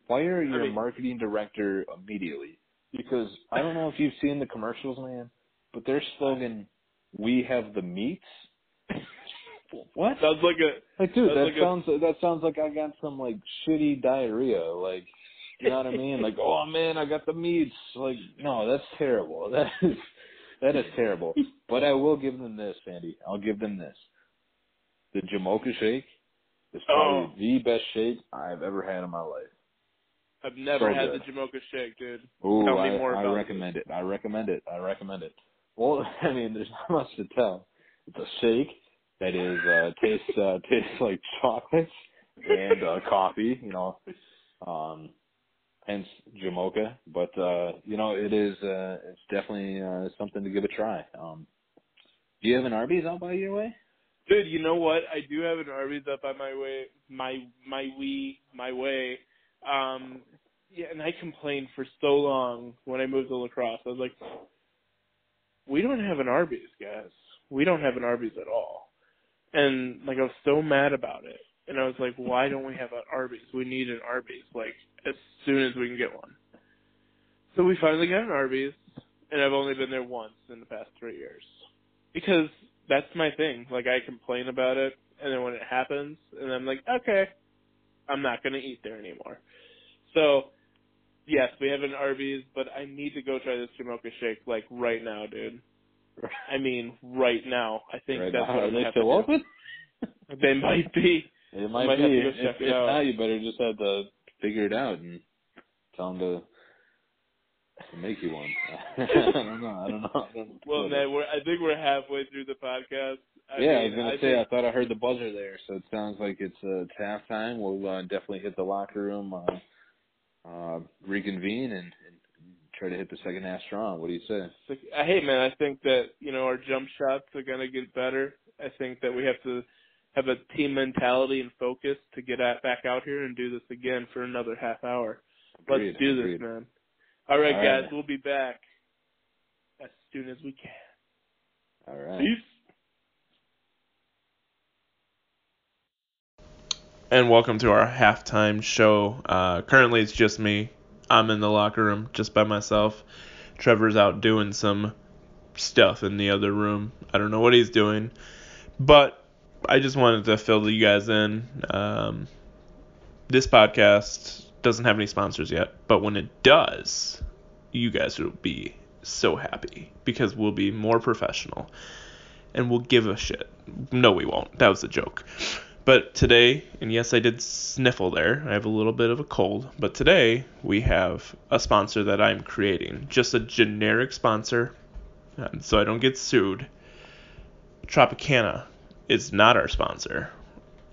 Fire your mean- marketing director immediately. Because I don't know if you've seen the commercials, man, but their slogan, "We have the meats." what? Sounds like a Like, dude, that like a- that sounds like I got some like shitty diarrhea. Like, you know what I mean? Like, oh man, I got the meats. Like, no, that's terrible. That is that is terrible. But I will give them this, Sandy. I'll give them this. The Jamocha shake is probably Oh. the best shake I've ever had in my life. I've never So had good. the Jamocha shake, dude. Ooh, Tell me I, more I about recommend it. I recommend it. I recommend it. Well, I mean, there's not much to tell. It's a shake that is uh tastes uh tastes like chocolate and uh coffee, you know. Um hence Jamocha. But uh, you know, it is uh it's definitely uh something to give a try. Um do you have an Arby's out by your way? Dude, you know what? I do have an Arby's up by my way, my my we my way. Um, yeah, and I complained for so long when I moved to La Crosse. I was like, we don't have an Arby's, guys. We don't have an Arby's at all. And like I was so mad about it. And I was like, why don't we have an Arby's? We need an Arby's like as soon as we can get one. So we finally got an Arby's, and I've only been there once in the past three years because that's my thing. Like I complain about it, and then when it happens, and I'm like, okay, I'm not gonna eat there anymore. So, yes, we have an Arby's, but I need to go try this Jamocha shake like right now, dude. I mean, right now. I think Right that's now, what I'm they still open? They might be. It might, might be. have to go if if not, you better just have to figure it out and tell them to, to make you one. I don't know. I don't know. I don't know. Well, man, we're, I think we're halfway through the podcast. I yeah, I was gonna I say. think- I thought I heard the buzzer there, so it sounds like it's uh, it's halftime. We'll uh, definitely hit the locker room, uh, uh, reconvene, and, and try to hit the second half strong. What do you say? Hate, man. I think that you know our jump shots are gonna get better. I think that we have to have a team mentality and focus to get at, back out here and do this again for another half hour. Agreed, Let's do this, agreed. man. All right, All right, guys, man. we'll be back as soon as we can. All right. Peace. and welcome to our halftime show. Uh, currently, it's just me. I'm in the locker room just by myself. Trevor's out doing some stuff in the other room. I don't know what he's doing, but I just wanted to fill you guys in. Um, this podcast doesn't have any sponsors yet, but when it does, you guys will be so happy because we'll be more professional and we'll give a shit. No, we won't. That was a joke. But today, and yes, I did sniffle there. I have a little bit of a cold. But today, we have a sponsor that I'm creating. Just a generic sponsor, um, so I don't get sued. Tropicana is not our sponsor.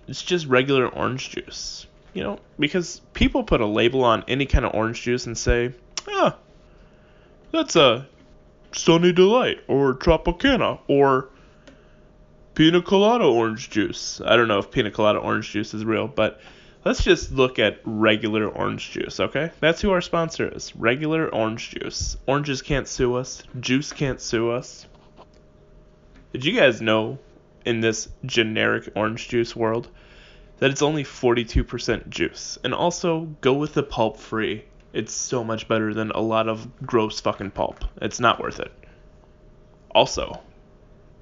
It's just regular orange juice. You know, because people put a label on any kind of orange juice and say, ah, that's a Sunny Delight or Tropicana or pina colada orange juice. I don't know if pina colada orange juice is real, but let's just look at regular orange juice, okay? That's who our sponsor is. Regular orange juice. Oranges can't sue us. Juice can't sue us. Did you guys know in this generic orange juice world that it's only 42% juice? And also go with the pulp free. It's so much better than a lot of gross fucking pulp. It's not worth it. Also,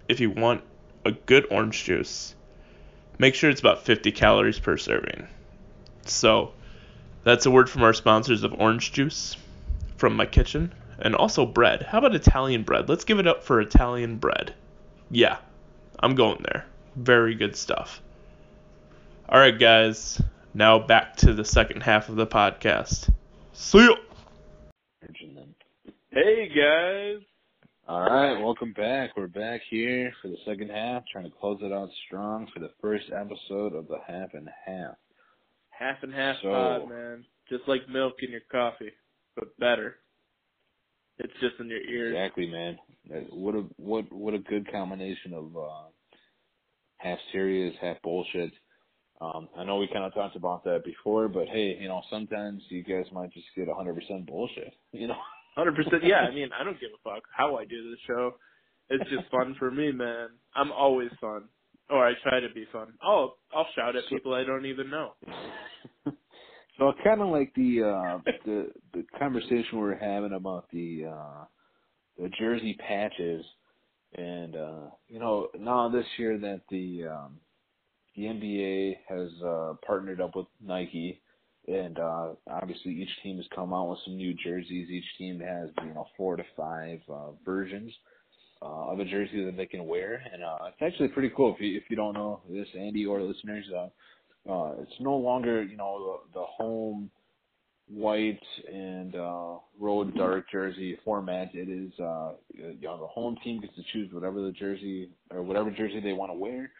if you want a good orange juice, make sure it's about 50 calories per serving. So, that's a word from our sponsors of orange juice from my kitchen and also bread. How about Italian bread? Let's give it up for Italian bread. Yeah, I'm going there. Very good stuff. All right, guys. Now back to the second half of the podcast. See ya. Hey guys. All right, welcome back. We're back here for the second half, trying to close it out strong for the first episode of the half and half. Half and half So- pod, man. Just like milk in your coffee, but better. It's just in your ears. Exactly, man. What a what what a good combination of uh, half serious, half bullshit. Um, I know we kind of talked about that before, but hey, you know, sometimes you guys might just get 100% bullshit. You know. Hundred percent. Yeah, I mean, I don't give a fuck how I do this show. It's just fun for me, man. I'm always fun, or I try to be fun. I'll I'll shout at people I don't even know. So I kind of like the uh, the the conversation we we're having about the uh, the jersey patches, and uh, you know now this year that the um, the NBA has uh, partnered up with Nike, and uh, obviously each team has come out with some new jerseys. Each team has you know four to five uh, versions uh, of a jersey that they can wear, and uh, it's actually pretty cool. If you if you don't know this, Andy or listeners, uh, uh, it's no longer you know the, the home white and uh, road dark jersey format. It is uh, you know the home team gets to choose whatever the jersey or whatever jersey they want to wear,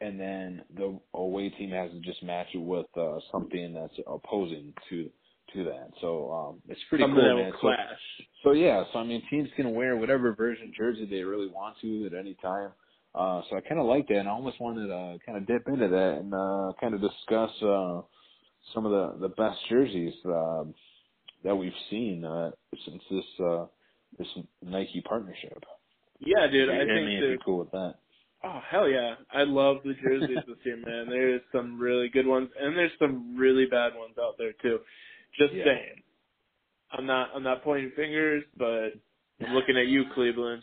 and then the away team has to just match it with uh, something that's opposing to to that. So um, it's pretty Something cool, that man. will So, clash. so yeah, so I mean, teams can wear whatever version jersey they really want to at any time. Uh, so I kind of like that, and I almost wanted to kind of dip into that and uh, kind of discuss uh, some of the the best jerseys uh, that we've seen uh, since this uh, this Nike partnership. Yeah, dude. I think if that you're cool with that. Oh hell yeah! I love the jerseys this year, man. There's some really good ones, and there's some really bad ones out there too. Just Yeah. saying. I'm not I'm not pointing fingers, but I'm looking at you, Cleveland.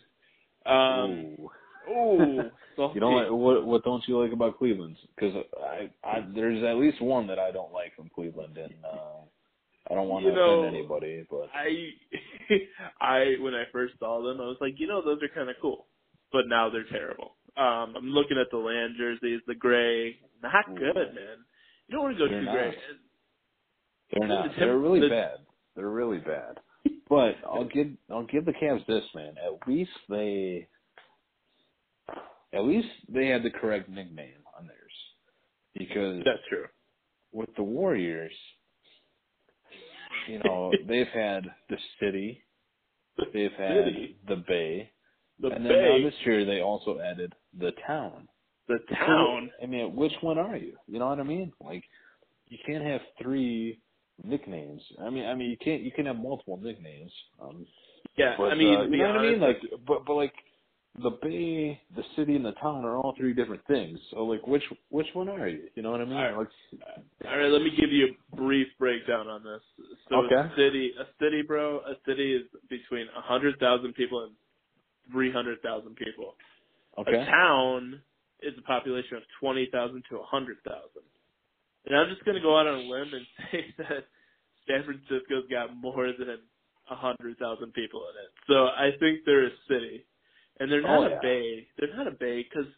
Um, Ooh. Salty. You don't like what? What don't you like about Cleveland? Because I, I, there's at least one that I don't like from Cleveland, and uh, I don't want to You know, offend anybody, but I I when I first saw them, I was like, you know, those are kind of cool, but now they're terrible. Um, I'm looking at the land jerseys, the gray, not Ooh. good, man. You don't want to go They're too not. gray. they're not. The temp- They're really the- bad. They're really bad. But I'll give I'll give the Cavs this, man. At least they, at least they had the correct nickname on theirs, because That's true. with the Warriors, you know, they've had the city, they've had City. the Bay, The and then now Bay, this year they also added the town. the town. I mean, which one are you? You know what I mean? Like, you can't have three nicknames. I mean, I mean, you can't. You can have multiple nicknames. Um, Yeah, but, I mean, uh, you know what I mean? Like, but but like, the Bay, the city, and the town are all three different things. So like, which which one are you? You know what I mean? All right. Like, all right, let me give you a brief breakdown on this. So Okay. a city, a city, bro, a city is between a hundred thousand people and three hundred thousand people. okay, A town is a population of twenty thousand to a hundred thousand. And I'm just gonna go out on a limb and say that San Francisco's got more than a hundred thousand people in it. So I think they're a city, and they're not Oh, a bay. They're not a bay because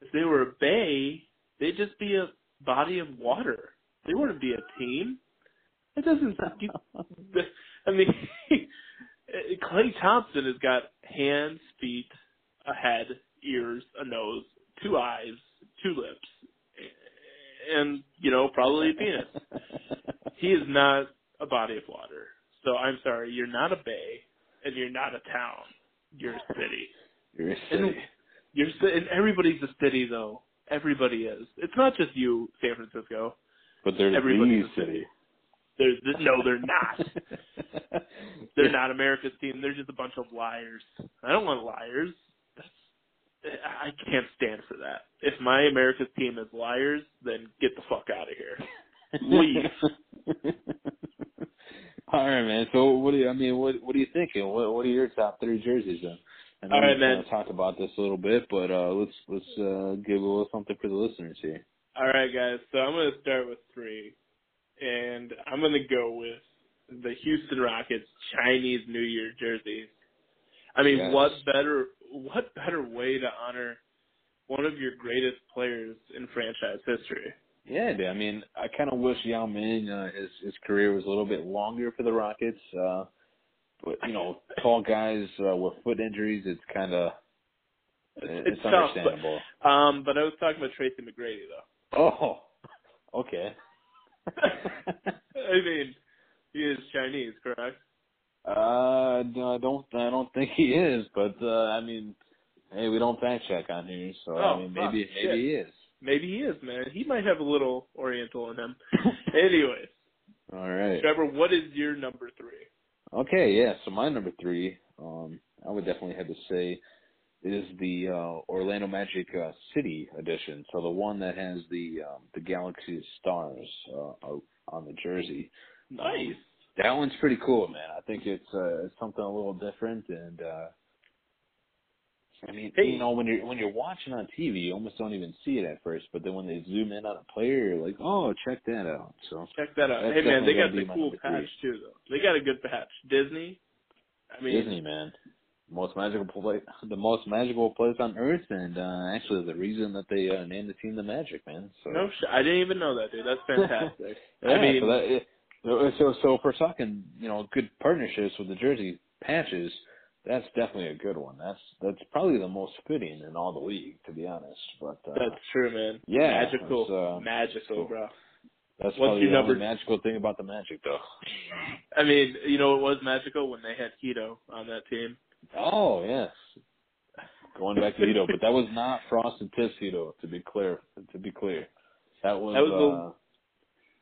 if they were a bay, they'd just be a body of water. They wouldn't be a team. It doesn't. You, I mean, Klay Thompson has got hands, feet, a head, ears, a nose, two eyes, two lips, and you know probably a penis. He is not a body of water. So I'm sorry, you're not a bay, and you're not a town. You're a city. You're a And city. you're and everybody's a city though. Everybody is. It's not just you, San Francisco. But there's Everybody's the a city. There's no, they're not. They're not America's team. They're just a bunch of liars. I don't want liars. That's I can't stand for that. If my America's team is liars, then get the fuck out of here. Leave. All right, man. So what do you? I mean, what what are you thinking? What what are your top three jerseys then? I know All right, man. talked about this a little bit, but uh, let's let's uh, give a little something for the listeners here. All right, guys. So I'm going to start with three, and I'm going to go with the Houston Rockets Chinese New Year jerseys. I mean, Yes. what better what better way to honor one of your greatest players in franchise history? Yeah, dude. I mean, I kind of wish Yao Ming uh, his his career was a little bit longer for the Rockets. Uh, you know, tall guys uh, with foot injuries, it's kind of it's, it's tough, but- understandable. Um, but I was talking about Tracy McGrady though. oh, okay. I mean, he is Chinese, correct? uh, no, I don't. I don't think he is, but uh, I mean, hey, we don't fact check on here, so Oh, I mean, fuck, maybe shit. maybe he is. Maybe he is, man. He might have a little Oriental in him. Anyways, All right. Trevor, what is your number three? Okay, yeah. So my number three, um, I would definitely have to say, is the uh, Orlando Magic uh, City edition. So the one that has the um, the Galaxy Stars uh, on the jersey. Nice. That one's pretty cool, man. I think it's uh, it's something a little different, and uh, I mean, Hey. you know, when you're when you're watching on TV, you almost don't even see it at first, but then when they zoom in on a player, you're like, oh, check that out. So Check that out. Hey man, they got the cool three. patch too, though. They got a good patch. Disney. I mean, Disney, man. Most magical place, the most magical place on earth, and uh actually the reason that they uh, named the team the Magic, man. So no shit. I didn't even know that, dude. That's fantastic. yeah, I mean, so, that, it, so so so if we're talking, you know, good partnerships with the jersey patches, that's definitely a good one. That's that's probably the most fitting in all the league, to be honest. But uh, that's true, man. yeah, magical, uh, magical, bro. that's what's probably the number- only magical thing about the Magic, though. I mean, you know, it was magical when they had Hedo on that team. Oh yes, going back to Hedo, but that was not Frosted Tips Hedo. To be clear, to be clear, that was, That was uh,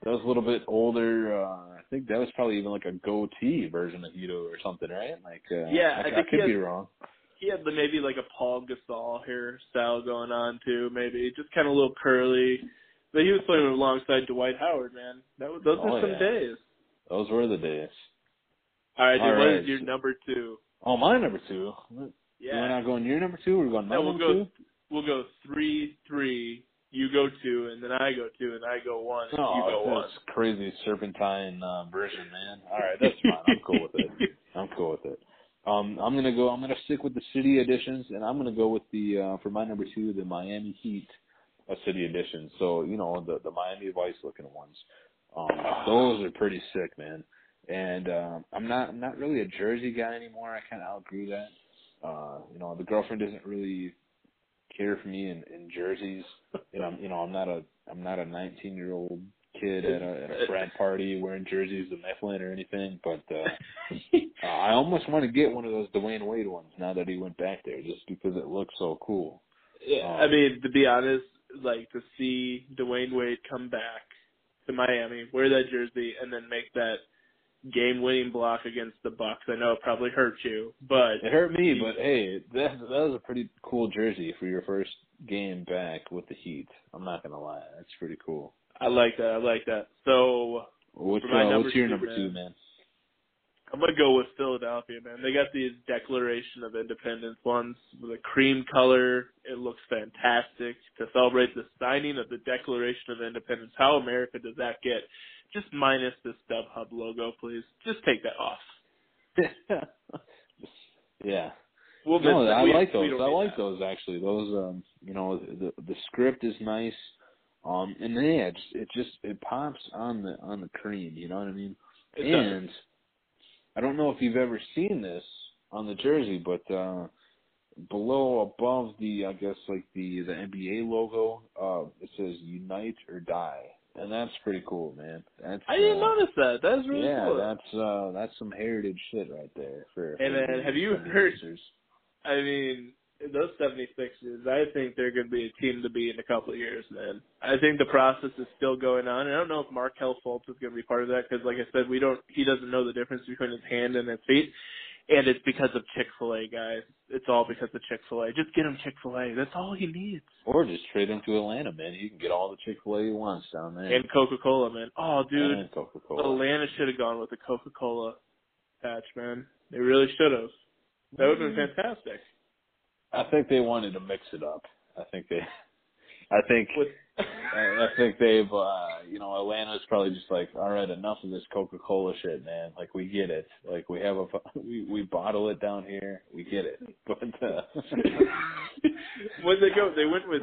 that was a little bit older. Uh, I think that was probably even like a goatee version of Hedo or something, right? Like, uh, Yeah, I, I think could be wrong. He had the maybe like a Paul Gasol hairstyle going on too, maybe just kind of a little curly. But he was playing alongside Dwight Howard, man. That was those Oh, were some yeah. days. Those were the days. All right, dude. All What right. is your number two? Oh, my number two. Yeah. We're not going your number two. We're going my No, we'll number go- two. we'll go three, three. You go two, and then I go two, and I go one, and you go Oh, one. that's crazy serpentine uh, version, man. All right, that's fine. I'm cool with it. I'm cool with it. Um, I'm gonna go. I'm gonna stick with the city editions, and I'm gonna go with the uh, for my number two, the Miami Heat uh, city edition. So you know the the Miami Vice looking ones. Um, those are pretty sick, man. And um, I'm not I'm not really a jersey guy anymore. I kind of outgrew that. Uh, you know, the girlfriend doesn't really care for me in, in jerseys. And I'm you know I'm not a I'm not a 19 year old kid at a at a frat party wearing jerseys of Mifflin or anything. But uh, uh, I almost want to get one of those Dwyane Wade ones now that he went back there, just because it looks so cool. Yeah, Um, I mean, to be honest, like to see Dwyane Wade come back to Miami, wear that jersey, and then make that game-winning block against the Bucks. I know it probably hurt you, but It hurt me, but hey, that that was a pretty cool jersey for your first game back with the Heat. I'm not gonna lie, that's pretty cool. I like that. I like that. So What's uh, what's your two, number man. two, man? I'm gonna go with Philadelphia, man. They got these Declaration of Independence ones with a cream color. It looks fantastic to celebrate the signing of the Declaration of Independence. How America does that get? Just minus the StubHub logo, please. Just take that off. yeah. We'll No. I We- like those. I like that. those actually. Those um you know the the script is nice. Um and yeah, it just it just it pops on the on the cream, you know what I mean? It does. and I don't know if you've ever seen this on the jersey, but uh below above the I guess like the the NBA logo, uh it says unite or die. And that's pretty cool, man. That's I didn't uh, notice that. That's really yeah, cool. that's uh that's some heritage shit right there for, Hey, for man, have you 76ers. heard- I mean, those 76ers, I think they're going to be a team to be in a couple of years, man. I think the process is still going on. And I don't know if Markelle Fultz is going to be part of that because, like I said, we don't. He doesn't know the difference between his hand and his feet, and it's because of Chick Fil A, guys. It's all because of Chick Fil A. Just get him Chick Fil A. That's all he needs. Or just trade him to Atlanta, man. You can get all the Chick Fil A he wants down there. And Coca Cola, man. Oh, dude, And Coca Cola. Atlanta should have gone with the Coca Cola patch, man. They really should have. That would have been mm-hmm. fantastic. I think they wanted to mix it up. I think they. I think. With I think they've. uh You know, Atlanta's probably just like, all right, enough of this Coca Cola shit, man. Like we get it. Like we have a. We we bottle it down here. We get it. But. uh Where'd they go? They went with.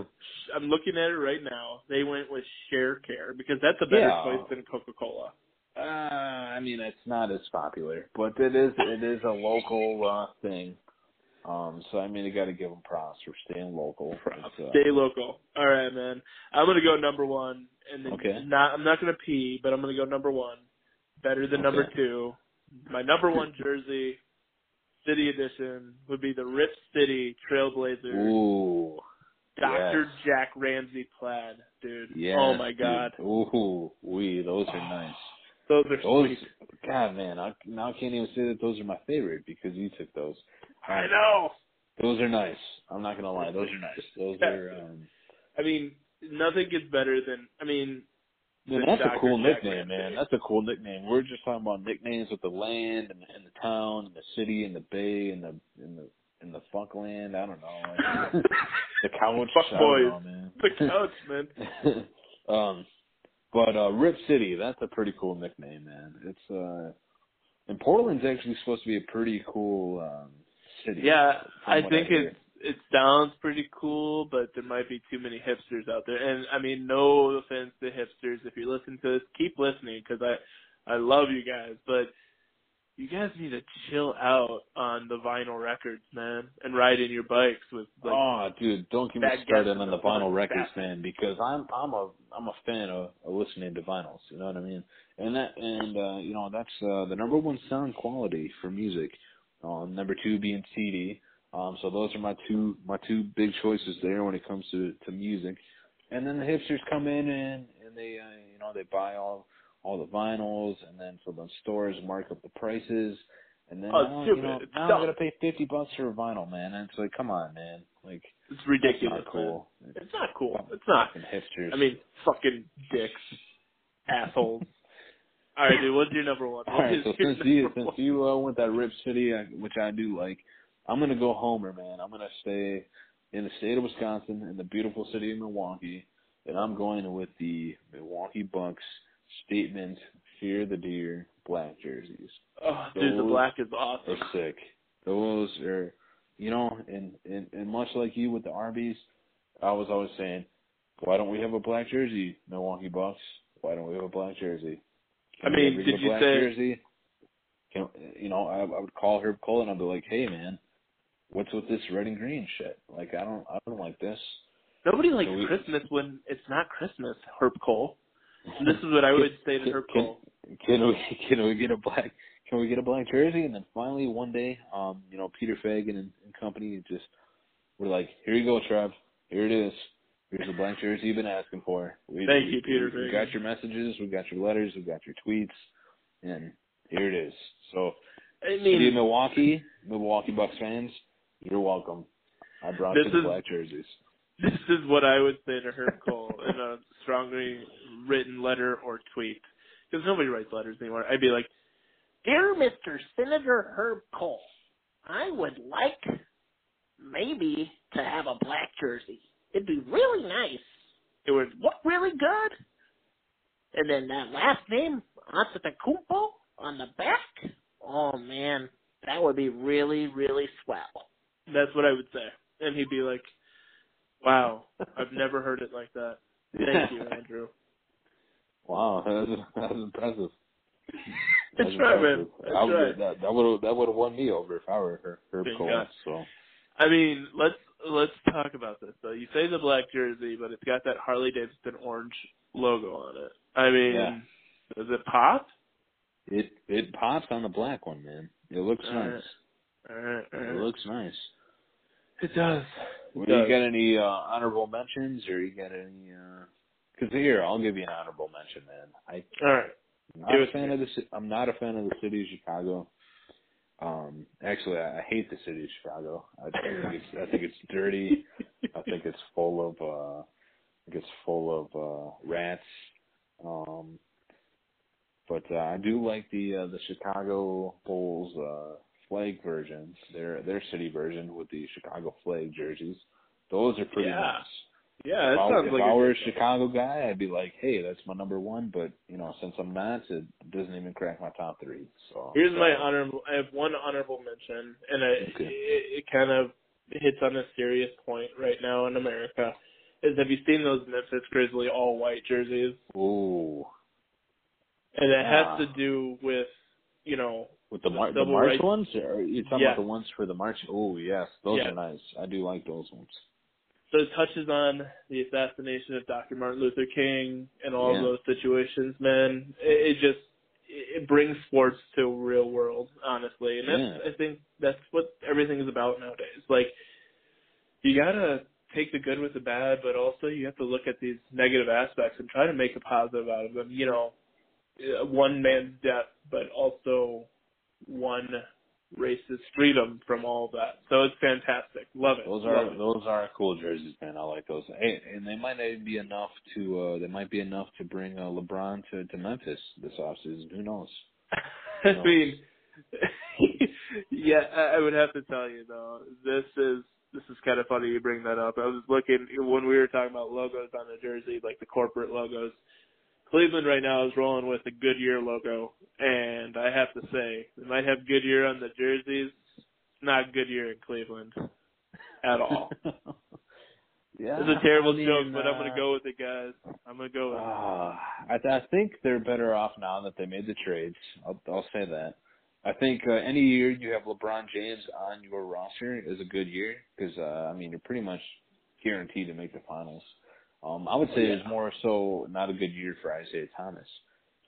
I'm looking at it right now. They went with Sharecare because that's a better Yeah. choice than Coca Cola. Uh, I mean, it's not as popular, but it is it is a local uh, thing. Um, so I mean, I got to give them props for staying local. Props. Uh, Stay local. All right, man. I'm gonna go number one, and then Okay. not. I'm not gonna pee, but I'm gonna go number one. Better than number two. My number one jersey, City Edition, would be the Rip City Trailblazer, Ooh, Dr. yes. Jack Ramsay plaid, dude. yes. oh my god, dude. Ooh, we those are nice. those are Those, sweet. God, man, I now I can't even say that those are my favorite because you took those. I know. Those are nice. I'm not gonna lie, those are nice. Those are. Um, I mean, nothing gets better than. I mean, Man, that's a cool Jack nickname, man. That's a cool nickname. We're just talking about nicknames with the land and the, and the town and the city and the bay and the and the and the fuck land. I don't know. Like, the couch. Fuck boys. know, man. the couch, man. um, but uh, Rip City, that's a pretty cool nickname, man. It's uh, and Portland's actually supposed to be a pretty cool um city. Yeah, I think hear. it it sounds pretty cool, but there might be too many hipsters out there. And I mean, no offense to hipsters. If you're listening to this, keep listening because I I love you guys, but you guys need to chill out on the vinyl records, man, and riding your bikes with like oh, dude, don't get me started on the vinyl records, basket. man, because I'm I'm a I'm a fan of, of listening to vinyls. You know what I mean? And that and uh, you know that's uh, the number one sound quality for music. Um, number two being CD. Um, so those are my two my two big choices there when it comes to to music. And then the hipsters come in and and they uh, you know they buy all all the vinyls and then so the stores mark up the prices. And then Oh, now, stupid. you know, It's now I dumb. gotta pay fifty bucks for a vinyl, man. And it's like, come on, man. Like it's ridiculous. It's not cool. Man. It's not cool. It's not. Hipsters. I mean, fucking dicks, assholes. All right, dude. What's your number one? all right. So since you since one? you uh, went that Rip City, uh, which I do like, I'm gonna go Homer, man. I'm gonna stay in the state of Wisconsin, in the beautiful city of Milwaukee, and I'm going with the Milwaukee Bucks statement: "Fear the deer." Black jerseys. Oh, dude, the black is awesome. are sick. Those are, you know, and, and and much like you with the Arby's, I was always saying, why don't we have a black jersey, Milwaukee Bucks? Why don't we have a black jersey? I mean, did you say- jersey? Can you know? I, I would call Herb Kohl and I'd be like, hey man, what's with this red and green shit? Like I don't I don't like this. Nobody likes So we- Christmas when it's not Christmas, Herb Kohl. And this is what I would say to Can- Herb can- Cole. Can we can we get a black can we get a black jersey? And then finally one day, um, you know, Peter Feigin and, and company just were like, Here you go, Trev. Here it is. Here's the black jersey you've been asking for. We, Thank we- you, Peter We, we got your messages, we got your letters, we got your tweets, and here it is. So I city of Milwaukee, Milwaukee Bucks fans, you're welcome. I brought you the is- black jerseys. this is what I would say to Herb Kohl in a strongly written letter or tweet. Because nobody writes letters anymore. I'd be like, Dear Mr. Senator Herb Kohl, I would like maybe to have a black jersey. It'd be really nice. It would look really good. And then that last name, Antetokounmpo, on the back. Oh man, that would be really, really swell. That's what I would say. And he'd be like, Wow, I've never heard it like that. Thank you, Andrew. Wow, that's, that's impressive. That's That's right, man. impressive. That's I would, right. That that would that would have won me over if I were her, Herb Thank Cole. So I mean, let's let's talk about this though. You say the black jersey, but it's got that Harley Davidson orange logo on it. I mean, Yeah. does it pop? it it pops on the black one, man. It looks All nice. right. All right, all It looks nice. It does. Well, It you got any uh, honorable mentions, or you got any? Because here, I'll give you an honorable mention, man. I All right. I'm not Give a fan me. of the. I'm not a fan of the city of Chicago. Um, actually, I, I hate the city of Chicago. I, I think it's. I think it's dirty. I think it's full of. uh I think it's full of uh rats. Um, but uh, I do like the uh, the Chicago Bulls uh flag version. Their their city version with the Chicago flag jerseys. Those are pretty Yeah. nice. Yeah, if that I, sounds if like I a were a Chicago guy, I'd be like, hey, that's my number one. But you know, since I'm not, it doesn't even crack my top three. So Here's my honorable. I have one honorable mention, and I, Okay. it, it kind of hits on a serious point right now in America. Is have you seen those Memphis Grizzly all white jerseys? Ooh, and it has Ah. to do with you know With the, mar- the March rights- ones, or you're talking Yes. about the ones for the March? Oh yes, those Yes. are nice. I do like those ones. So it touches on the assassination of Dr. Martin Luther King and all Yeah. those situations, man. It, it just it brings sports to real world, honestly, and that's Yeah. I think that's what everything is about nowadays. Like you gotta take the good with the bad, but also you have to look at these negative aspects and try to make a positive out of them. You know, uh, one man's death, but also one racist freedom from all of that. So it's fantastic. Love it. Those Love are it. those are cool jerseys, man. I like those. Hey, and they might even be enough to. uh They might be enough to bring uh, LeBron to to Memphis this offseason. Who knows? I No. mean, yeah, I I would have to tell you though, this is this is kind of funny you bring that up. I was looking when we were talking about logos on the jersey, like the corporate logos. Cleveland right now is rolling with a Goodyear logo, and I have to say, they might have Goodyear on the jerseys. It's not Goodyear in Cleveland at all. yeah, It's a terrible I mean, joke, but I'm uh, gonna go with it, guys. I'm gonna go with it. Uh, I, th- I think they're better off now that they made the trades. I'll, I'll say that. I think uh, any year you have LeBron James on your roster is a good year because uh, I mean you're pretty much guaranteed to make the finals. Um, I would say it's more so not a good year for Isaiah Thomas.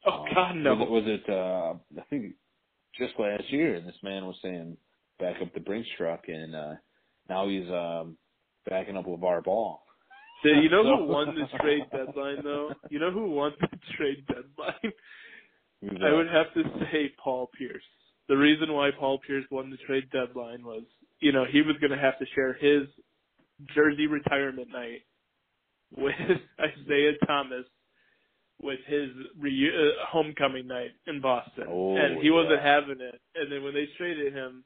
Oh Um, God, no. Was it, was it uh, I think just last year, and this man was saying back up the Brinks truck, and uh, now he's um, backing up LaVar Ball. So you know who won this trade deadline though? You know who won the trade deadline? Who's I would have to say Paul Pierce. The reason why Paul Pierce won the trade deadline was, you know, he was going to have to share his jersey retirement night with Isaiah Thomas with his reu- uh, homecoming night in Boston, Oh, and he wasn't having it. And then when they traded him,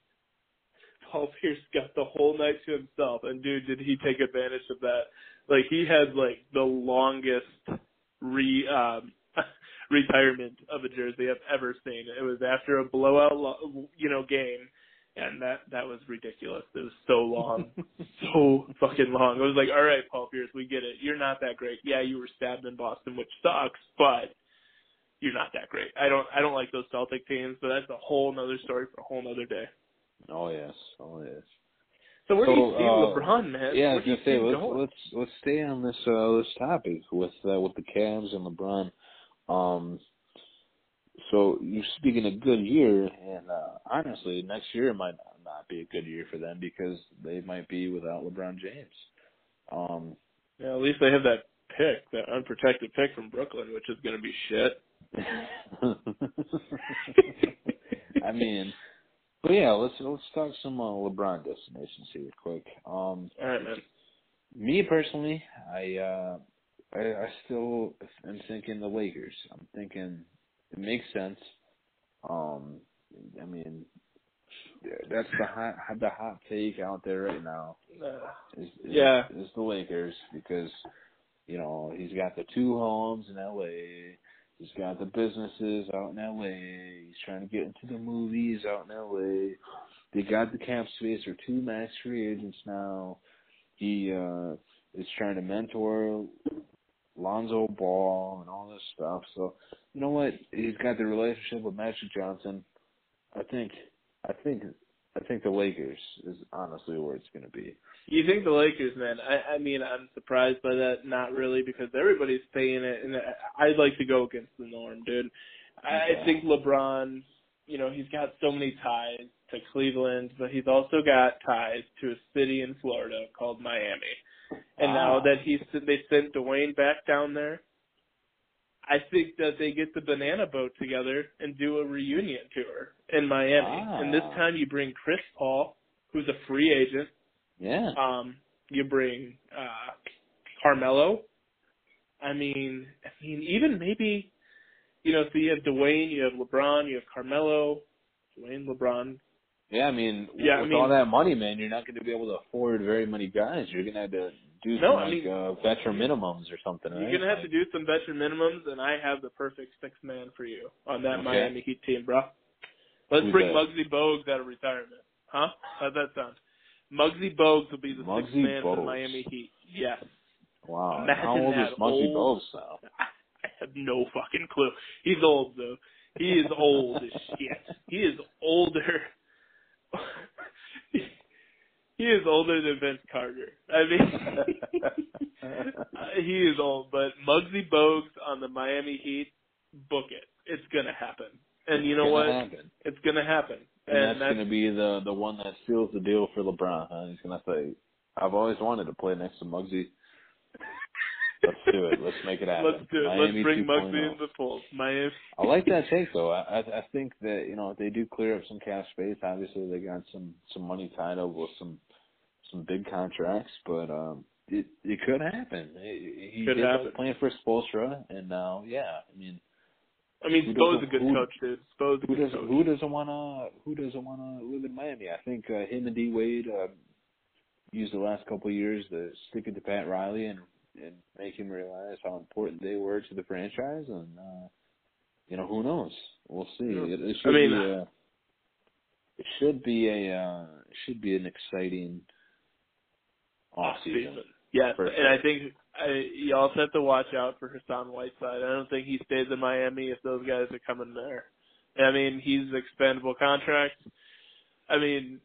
Paul Pierce got the whole night to himself. And dude, did he take advantage of that? Like he had like the longest re um retirement of a jersey I've ever seen. It was after a blowout, lo- you know, game, and that that was ridiculous. It was so long, so fucking long. I was like, all right, Paul Pierce, we get it. You're not that great. Yeah, you were stabbed in Boston, which sucks, but you're not that great. I don't I don't like those Celtic teams, but that's a whole another story for a whole nother day. Oh yes, oh yes. So where do you So, see uh, LeBron, man? Yeah, I Where was gonna see say let's going? let's let's stay on this uh this topic with uh, with the Cavs and LeBron. Um, so you're speaking a good year, and uh, honestly, next year might not be a good year for them because they might be without LeBron James. Um, Yeah, at least they have that pick, that unprotected pick from Brooklyn, which is going to be shit. I mean, but yeah, let's let's talk some uh, LeBron destinations here, quick. Um, All right, man. Me personally, I uh I, I still am thinking the Lakers. I'm thinking it makes sense. Um I mean that's the hot the hot take out there right now is, is Yeah. is the Lakers because you know, he's got the two homes in LA. He's got the businesses out in LA. He's trying to get into the movies out in LA. They got the cap space for two max free agents now. He uh is trying to mentor Lonzo Ball and all this stuff. So you know what? He's got the relationship with Magic Johnson. I think I think I think the Lakers is honestly where it's gonna be. You think the Lakers, man? I, I mean, I'm surprised by that. Not really, because everybody's paying it, and I- I'd like to go against the norm, dude. I Okay. think LeBron, you know, he's got so many ties to Cleveland, but he's also got ties to a city in Florida called Miami. And now Ah. that he's they sent Dwyane back down there, I think that they get the banana boat together and do a reunion tour in Miami. And this Ah. time you bring Chris Paul, who's a free agent. Yeah. Um, you bring uh, Carmelo. I mean, I mean, even maybe, you know, so you have Dwyane, you have LeBron, you have Carmelo, Dwyane, LeBron. Yeah, I mean, Yeah, I with mean- all that money, man, you're not going to be able to afford very many guys. You're going to have to do No, some I like mean- uh, veteran minimums or something. You're gonna have to do some veteran minimums, and I have the perfect six man for you on that Okay. Miami Heat team, bro. Let's Who's bring that? Muggsy Bogues out of retirement, huh? How's that sound? Muggsy Bogues will be the sixth Muggsy man for the Bogues. Miami Heat. Yes. Wow. Imagine How old is Muggsy old- Bogues now? I have no fucking clue. He's old though. He is old as shit. He is older. He is older than Vince Carter. I mean, he is old. But Muggsy Bogues on the Miami Heat, book it. It's gonna happen. And you know It's what? happen. It's gonna happen. And, And, that's, gonna be the the one that seals the deal for LeBron. Huh? He's gonna say, "I've always wanted to play next to Muggsy. Let's do it. Let's make it happen." Let's do it. Miami Let's bring 2.0. Muggsy in oh. the fold. Miami. I like that take though. I I I think that you know if they do clear up some cap space. Obviously, they got some some money tied up with some some big contracts, but um, it it could happen. He, he Could did happen. playing for Spoelstra, and now yeah, I mean, I mean, Spo's a good who- coach, dude. Spo's a who good doesn't coach. who doesn't wanna who doesn't wanna live in Miami? I think uh, him and D Wade uh, used the last couple of years to stick it to Pat Riley and and make him realize how important they were to the franchise, and uh, you know who knows? We'll see. It, it I mean- be a, it should be a uh, it should be an exciting off season. Yes, For and. I think I, you also have to watch out for Hassan Whiteside. I don't think he stays in Miami if those guys are coming there. I mean, he's expendable contract. I mean,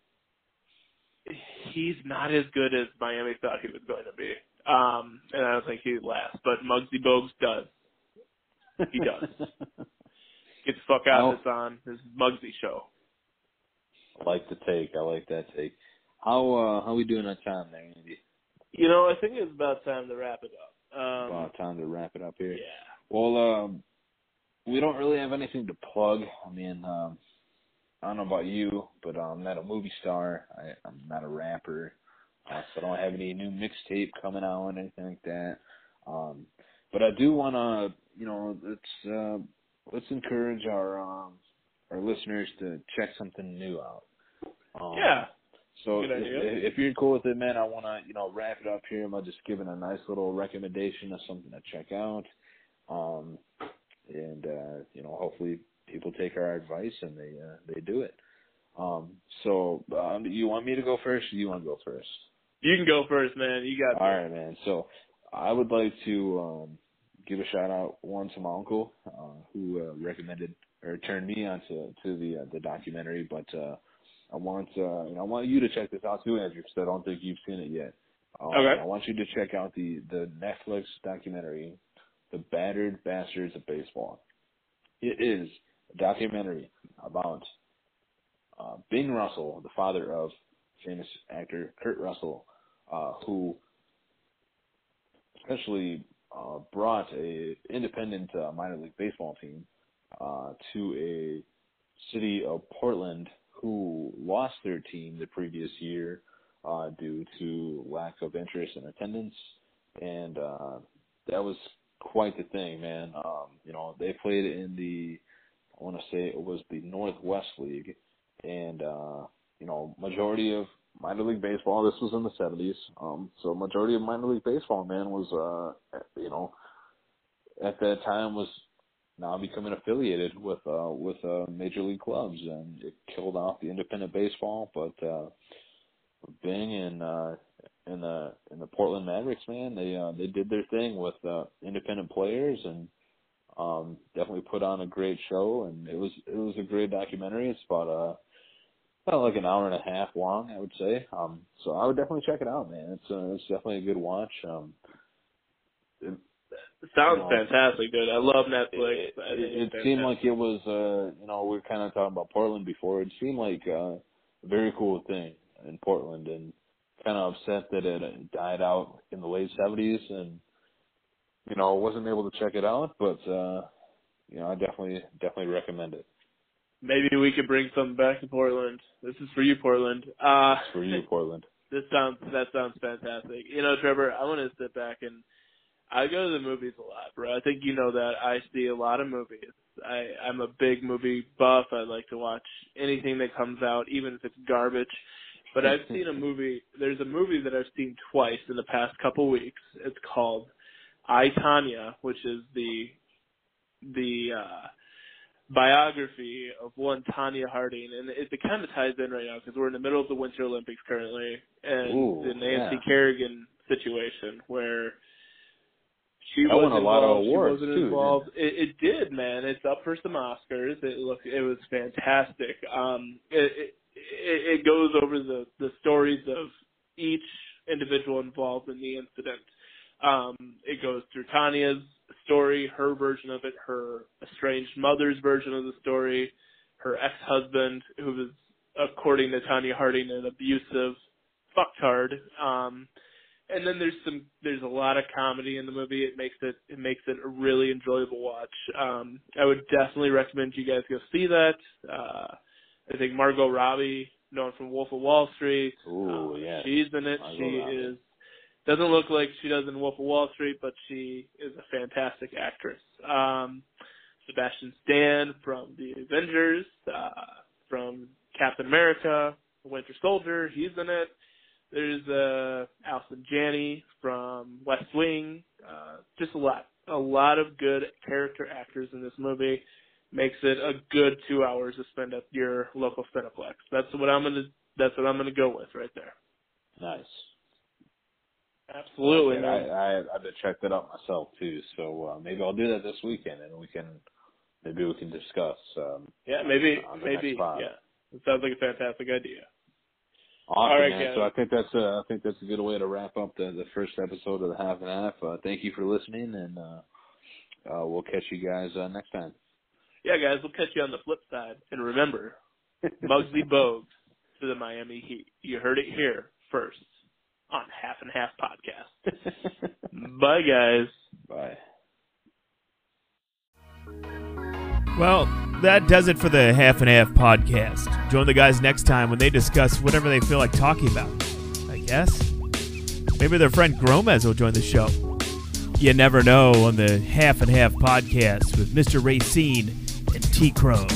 he's not as good as Miami thought he was going to be. Um, and I don't think he'd last. But Muggsy Bogues does. He does. Get the fuck out, How- Hassan. This is Muggsy show. I like the take. I like that take. How uh how we doing on time there, Andy? You know, I think it's about time to wrap it up. Um, About time to wrap it up here. yeah. Well, um, we don't really have anything to plug. I mean, um, I don't know about you, but I'm not a movie star. I, I'm not a rapper, uh, so I don't have any new mixtape coming out or anything like that. Um, but I do want to, you know, let's uh, let's encourage our um, our listeners to check something new out. Um, Yeah. So if, if you're cool with it, man, I want to you know wrap it up here by just giving a nice little recommendation of something to check out, um, and uh, you know hopefully people take our advice and they uh, they do it. Um, so um, you want me to go first? Or you want to go first? You can go first, man. You got All right, man. So I would like to um, give a shout out one to my uncle uh, who uh, recommended or turned me onto to the uh, the documentary. But uh, I want uh, you know, I want you to check this out too, Andrew, because I don't think you've seen it yet. Um, Okay. I want you to check out the the Netflix documentary, "The Battered Bastards of Baseball." It is a documentary about uh, Bing Russell, the father of famous actor Kurt Russell, uh, who essentially uh, brought a independent uh, minor league baseball team uh, to a city of Portland who lost their team the previous year uh, due to lack of interest in attendance, and uh, that was quite the thing, man. Um, you know, they played in the I want to say it was the Northwest League, and uh, you know, majority of minor league baseball. This was in the seventies, um, so majority of minor league baseball, man, was uh, you know, at that time was now becoming affiliated with uh, with uh, major league clubs, and it killed off the independent baseball. But uh, Bing and uh, and the and the Portland Mavericks, man, they uh, they did their thing with uh, independent players and um, definitely put on a great show, and it was it was a great documentary. It's about uh about like an hour and a half long, I would say. Um, so I would definitely check it out, man. It's uh, it's definitely a good watch. Um, it, Sounds fantastic, dude. I love Netflix. it, it, it seemed like it was, uh, you know, we were kind of talking about Portland before. It seemed like uh, a very cool thing in Portland, and kind of upset that it uh, died out in the late '70s, and you know, wasn't able to check it out. But uh, you know, I definitely definitely recommend it. Maybe we could bring something back to Portland. This is for you, Portland. Uh, for you, Portland. this sounds that sounds fantastic. You know, Trevor, I want to sit back and I go to the movies a lot, bro. I think you know that. I see a lot of movies. I I'm a big movie buff. I like to watch anything that comes out, even if it's garbage. But I've seen a movie. There's a movie that I've seen twice in the past couple weeks. It's called I Tonya, which is the the uh biography of one Tonya Harding, and it, it kind of ties in right now because we're in the middle of the Winter Olympics currently, and Ooh, the Nancy yeah. Kerrigan situation where she was won a lot of awards, she wasn't too, involved. It, it did, man. It's up for some Oscars. It look, it was fantastic. Um, it, it it it goes over the the stories of each individual involved in the incident. Um, it goes through Tonya's story, her version of it, her estranged mother's version of the story, her ex-husband, who was, according to Tonya Harding, an abusive fucktard. Um, and then there's some, there's a lot of comedy in the movie. It makes it, it makes it a really enjoyable watch. Um, I would definitely recommend you guys go see that. Uh, I think Margot Robbie, known from Wolf of Wall Street, Ooh, uh, yes. she's in it. Margot she Robbie. is doesn't look like she does in Wolf of Wall Street, but she is a fantastic actress. Um, Sebastian Stan from the Avengers, uh, from Captain America, Winter Soldier, he's in it. There's uh, Allison Janney from West Wing. Uh, just a lot, a lot of good character actors in this movie. Makes it a good two hours to spend at your local Cineplex. That's what I'm gonna. That's what I'm gonna go with right there. Nice. Absolutely, Okay, man. I, I I've to check that out myself too. So uh, maybe I'll do that this weekend, and we can maybe we can discuss. Um, Yeah, maybe, maybe, yeah. It sounds like a fantastic idea. Awesome, All right, man. So I think that's a I think that's a good way to wrap up the the first episode of the half and half. Uh, thank you for listening, and uh, uh, we'll catch you guys uh, next time. Yeah, guys, we'll catch you on the flip side. And remember, Muggsy Bogues to the Miami Heat. You heard it here first on Half and Half Podcast. Bye, guys. Bye. Well, that does it for the Half and Half podcast. Join the guys next time when they discuss whatever they feel like talking about. I guess. Maybe their friend Gromez will join the show. You never know on the Half and Half podcast with Mr. Racine and T Crone.